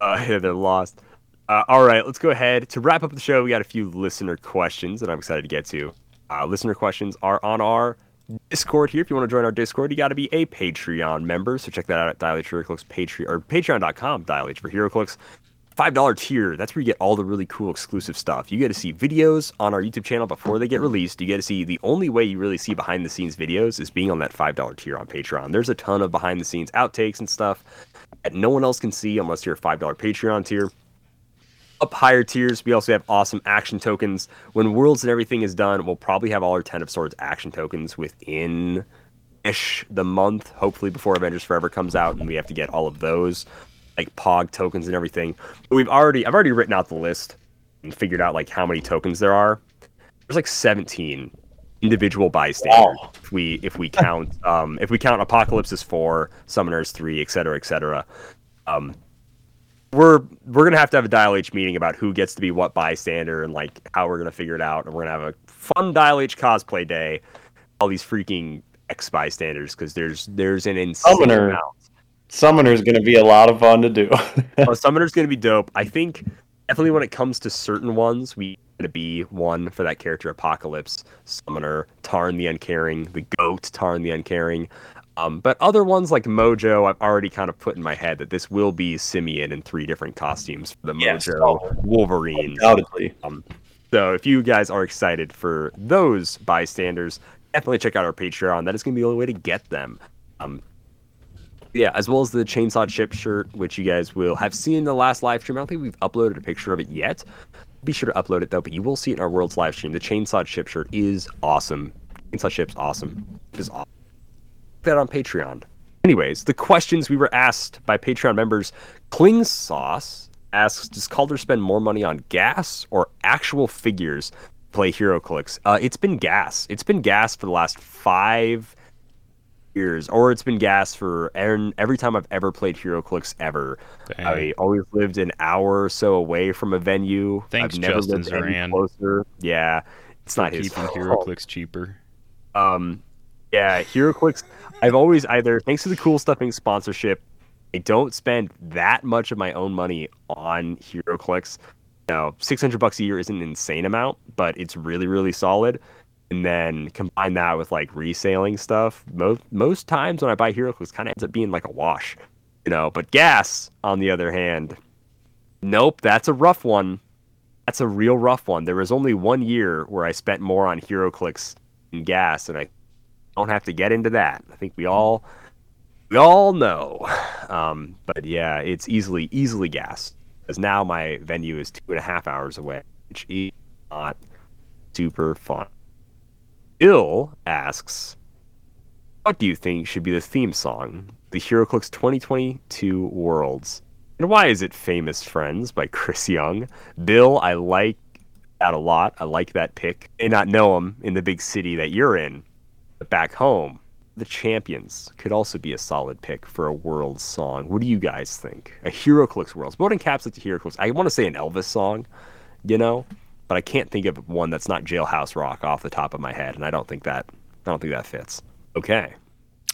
Uh, yeah, they're lost. Uh, all right, let's go ahead to wrap up the show. We got a few listener questions that I'm excited to get to. Uh, listener questions are on our Discord here. If you want to join our Discord, you got to be a Patreon member. So check that out at Dial HeroClix, Patreon, or Patreon.com, Dial for HeroClix. $5 tier, that's where you get all the really cool exclusive stuff. You get to see videos on our YouTube channel before they get released. You get to see the only way you really see behind the scenes videos is being on that $5 tier on Patreon. There's a ton of behind the scenes outtakes and stuff that no one else can see unless you're a $5 Patreon tier. Up higher tiers, we also have awesome action tokens. When Worlds and everything is done, we'll probably have all our 10 of Swords action tokens within ish the month, hopefully before Avengers Forever comes out, and we have to get all of those like Pog tokens and everything. But we've already I've already written out the list and figured out like how many tokens there are. There's like 17 individual bystanders Wow. if we if we count um if we count Apocalypse as four, Summoners three, et cetera, et cetera. Um, we're we're gonna have to have a dial H meeting about who gets to be what bystander and like how we're gonna figure it out. And we're gonna have a fun dial H cosplay day. All these freaking X bystanders because there's there's an insane Summoner. amount. Summoner is going to be a lot of fun to do. oh, Summoner's gonna be dope. I think definitely when it comes to certain ones, we gonna be one for that character Apocalypse, Summoner, Tarn the Uncaring, the Goat, Tarn the Uncaring. Um, but other ones like Mojo, I've already kind of put in my head that this will be Simeon in three different costumes for the Yes. Mojo Wolverine. Undoubtedly. Um, So if you guys are excited for those bystanders, definitely check out our Patreon. That is going to be the only way to get them. Um, yeah, as well as the Chainsaw Chip shirt, which you guys will have seen in the last live stream. I don't think we've uploaded a picture of it yet. Be sure to upload it though, but you will see it in our World's live stream. The Chainsaw Chip shirt is awesome. Chainsaw Chip's awesome. It is awesome. That on Patreon. Anyways, the questions we were asked by Patreon members. Kling Sauce asks, does Calder spend more money on gas or actual figures play HeroClix? Uh, it's been gas. It's been gas for the last five years, or it's been gas for every, every time I've ever played HeroClix ever. Dang. I always lived an hour or so away from a venue. Thanks, I've never Justin lived any Zoran. closer. Yeah, it's not his keeping fault. HeroClix cheaper. Um, yeah, HeroClix. I've always either thanks to the Cool Stuff Inc sponsorship, I don't spend that much of my own money on HeroClix. Now, six hundred bucks a year isn't an insane amount, but it's really really solid. And then combine that with like reselling stuff. Most most times when I buy HeroClix, kind of ends up being like a wash, you know. But gas, on the other hand, nope, that's a rough one. That's a real rough one. There was only one year where I spent more on HeroClix and gas, and I don't have to get into that. I think we all we all know. Um, but yeah, it's easily easily gas because now my venue is two and a half hours away, which is not super fun. Bill asks, "What do you think should be the theme song, the HeroClix 2022 Worlds?" And why is it famous friends by Chris Young? Bill, I like that a lot. I like that pick. May not know him in the big city that you're in, but back home, the champions could also be a solid pick for a world song. What do you guys think? A HeroClix Worlds. Caps like the HeroClix. I want to say an Elvis song, you know, but I can't think of one that's not Jailhouse Rock off the top of my head, and I don't think that I don't think that fits. Okay.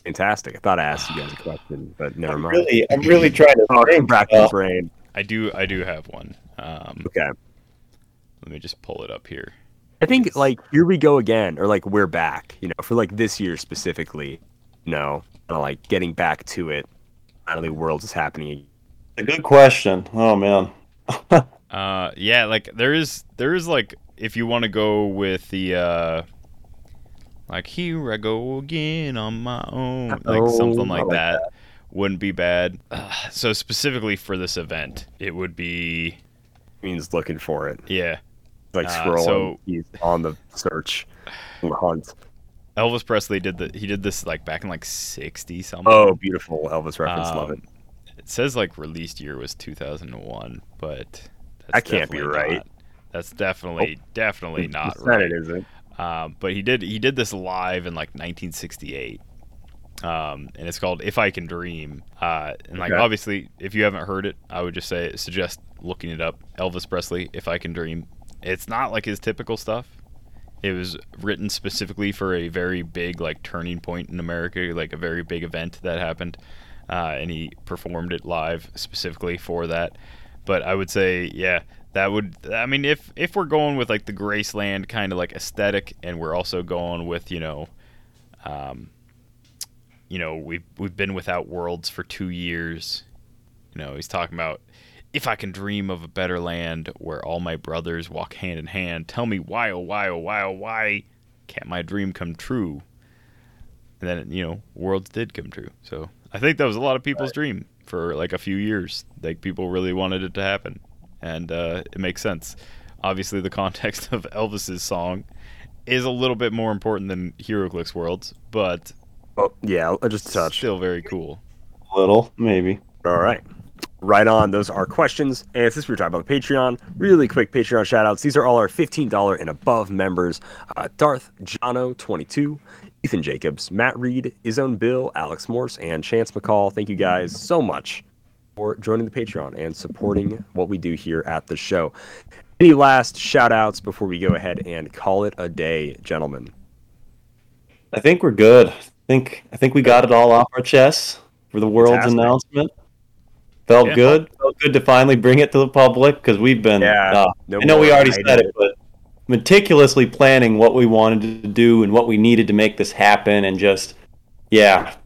Fantastic. I thought I asked you guys a question, but never I'm mind. really, I'm really trying to Oh, think. back uh, brain. I do I do have one. Um, Okay. let me just pull it up here. I think like here we go again, or like we're back. You know, for like this year specifically. You know, kinda like getting back to it. Finally, Worlds is happening. a good question. Oh man. Uh, yeah, like there is there is like if you want to go with the uh, like here I go again on my own, like Oh, something like like that, wouldn't be bad. Uh, so specifically for this event, it would be Means looking for it. yeah. Like Uh, scrolling. so- on the search, on the hunt. Elvis Presley did the he did this like back in like sixty something. Oh, beautiful Elvis reference. Love it. Um, It says like released year was 2001, but that's That can't be right. not- That's definitely definitely not right. It isn't. Um, but he did he did this live in like 1968, um, and it's called "If I Can Dream." Uh, and like Okay. obviously, if you haven't heard it, I would just say suggest looking it up. Elvis Presley, "If I Can Dream." It's not like his typical stuff. It was written specifically for a very big like turning point in America, like a very big event that happened, uh, and he performed it live specifically for that. But I would say, yeah, that would. I mean, if if we're going with like the Graceland kind of like aesthetic, and we're also going with you know, um, you know, we've we've been without worlds for two years. You know, he's talking about if I can dream of a better land where all my brothers walk hand in hand. Tell me why, oh why, oh why, oh why can't my dream come true? And then you know, worlds did come true. So I think that was a lot of people's dream for like a few years. Like people really wanted it to happen, and uh, it makes sense. Obviously, the context of Elvis's song is a little bit more important than HeroClix Worlds, but Oh, yeah, I'll just a touch. still very cool. A Little, maybe. All right. Right on. Those are questions. And since we were talking about the Patreon, really quick Patreon shout outs. These are all our $15 and above members uh, Darth Jono22, Ethan Jacobs, Matt Reed, Izone Bill, Alex Morse, and Chance McCall. Thank you guys so much for joining the Patreon and supporting what we do here at the show. Any last shout outs before we go ahead and call it a day, gentlemen? I think we're good. I think I think we got it all off our chests for the world's Fantastic. announcement. Felt Yeah. good. Felt good to finally bring it to the public because we've been. Yeah, uh, no I know we already said it. but meticulously planning what we wanted to do and what we needed to make this happen, and just yeah.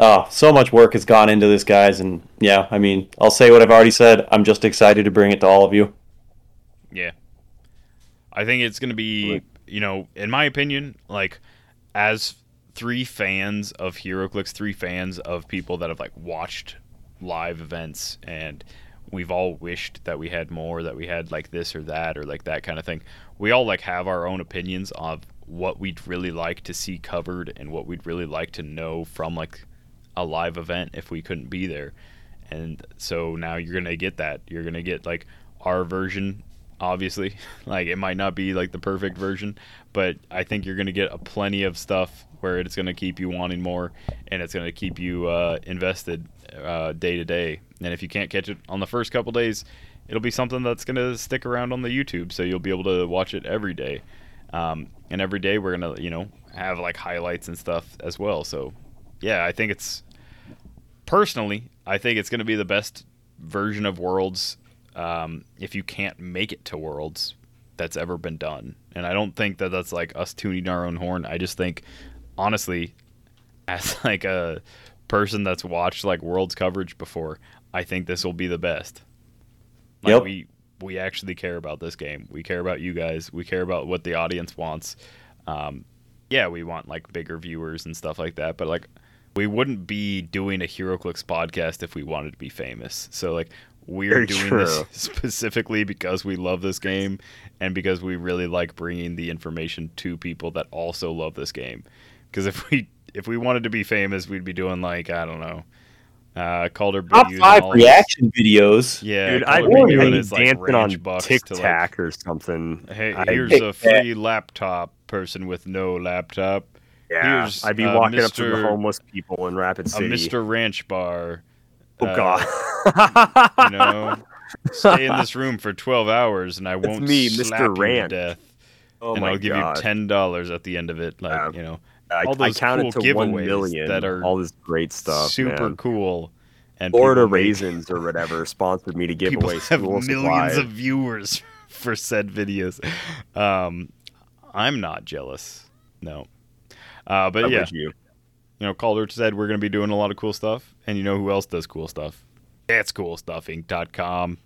Oh, so much work has gone into this, guys, and yeah, I mean, I'll say what I've already said. I'm just excited to bring it to all of you. Yeah. I think it's going to be, you know, in my opinion, like as three fans of HeroClix, three fans of people that have like watched live events and we've all wished that we had more, that we had like this or that or like that kind of thing. We all like have our own opinions of what we'd really like to see covered and what we'd really like to know from like a live event if we couldn't be there. And so now you're going to get that. You're going to get like our version obviously. Like it might not be like the perfect version, but I think you're going to get a plenty of stuff where it's going to keep you wanting more and it's going to keep you uh, invested uh, day to day. And if you can't catch it on the first couple days, it'll be something that's going to stick around on the YouTube, so you'll be able to watch it every day. Um, and every day we're to, you know, have like highlights and stuff as well. So, yeah, I think it's personally, I think it's to be the best version of Worlds um, if you can't make it to Worlds that's ever been done. And I don't think that that's like us tuning our own horn. I just think, honestly, as like a person that's watched like Worlds coverage before, I think this will be the best. Like Yep. we we actually care about this game. We care about you guys. We care about what the audience wants. Um, yeah, we want like bigger viewers and stuff like that. But like, we wouldn't be doing a HeroClix podcast if we wanted to be famous. So like, we're Very doing true. this specifically because we love this game and because we really like bringing the information to people that also love this game. Because if we if we wanted to be famous, we'd be doing like I don't know, Uh, Calder been Top using five all his- reaction videos. Yeah, Dude, I'd Calder been be doing I'd his, like, dancing on ranch bucks Tic to, like, Tac or something. Hey, here's Tic a Tac. free laptop. Person with no laptop. yeah, here's, I'd be uh, walking up to the homeless people in Rapid City. A City. Mr. Ranch Bar. Oh uh, God. You know, stay in this room for 12 hours, and I won't me, slap Mr. you to death. oh and I'll give God. you ten dollars at the end of it. Like Yeah. you know, I, all I those counted cool to giveaways million. that are all this great stuff. super man. cool. And Florida Raisins or whatever sponsored me to give people away have millions supplies. of viewers for said videos. Um, I'm not jealous. No. Uh, but yeah, you. you know, Calder said we're going to be doing a lot of cool stuff, and you know who else does cool stuff? That's coolstuffinc.com.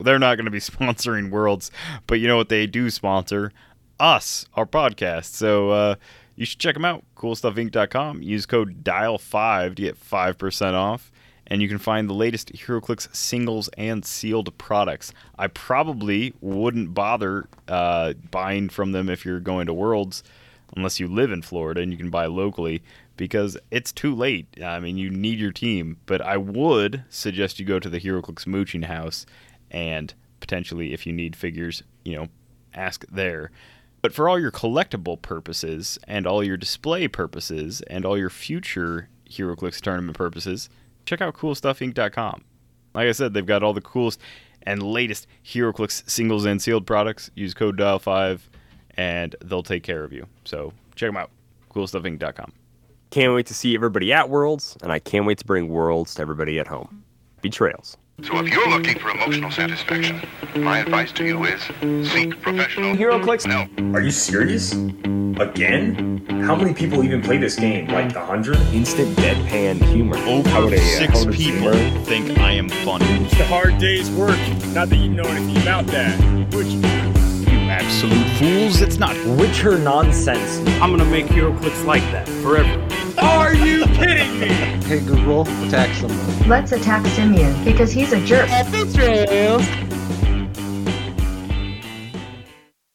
They're not going to be sponsoring Worlds, but you know what they do sponsor? Us, our podcast. So uh, you should check them out. Coolstuffinc.com. Use code DIAL5 to get 5% off. And you can find the latest HeroClix singles and sealed products. I probably wouldn't bother uh, buying from them if you're going to Worlds unless you live in Florida and you can buy locally because it's too late. I mean, you need your team, but I would suggest you go to the HeroClix mooching house and potentially, if you need figures, you know, ask there. But for all your collectible purposes and all your display purposes and all your future HeroClix tournament purposes, check out CoolStuffInc.com. Like I said, they've got all the coolest and latest HeroClix singles and sealed products. Use code DIAL5 and they'll take care of you. So check them out. CoolStuffInc.com. Can't wait to see everybody at Worlds, and I can't wait to bring Worlds to everybody at home. Betrayals. So if you're looking for emotional satisfaction, my advice to you is seek professional HeroClix? No. Are you serious? Again? How many people even play this game? Like a hundred? Instant deadpan humor. Over How would a, uh, six how would a people streamer- think I am funny. It's a hard day's work. Not that you know anything about that, would you? You absolute fools. It's not. Witcher nonsense. I'm gonna make HeroClix like that forever. Are you kidding me? Hey Google, attack someone. Let's attack Simeon because he's a jerk. Betrayals.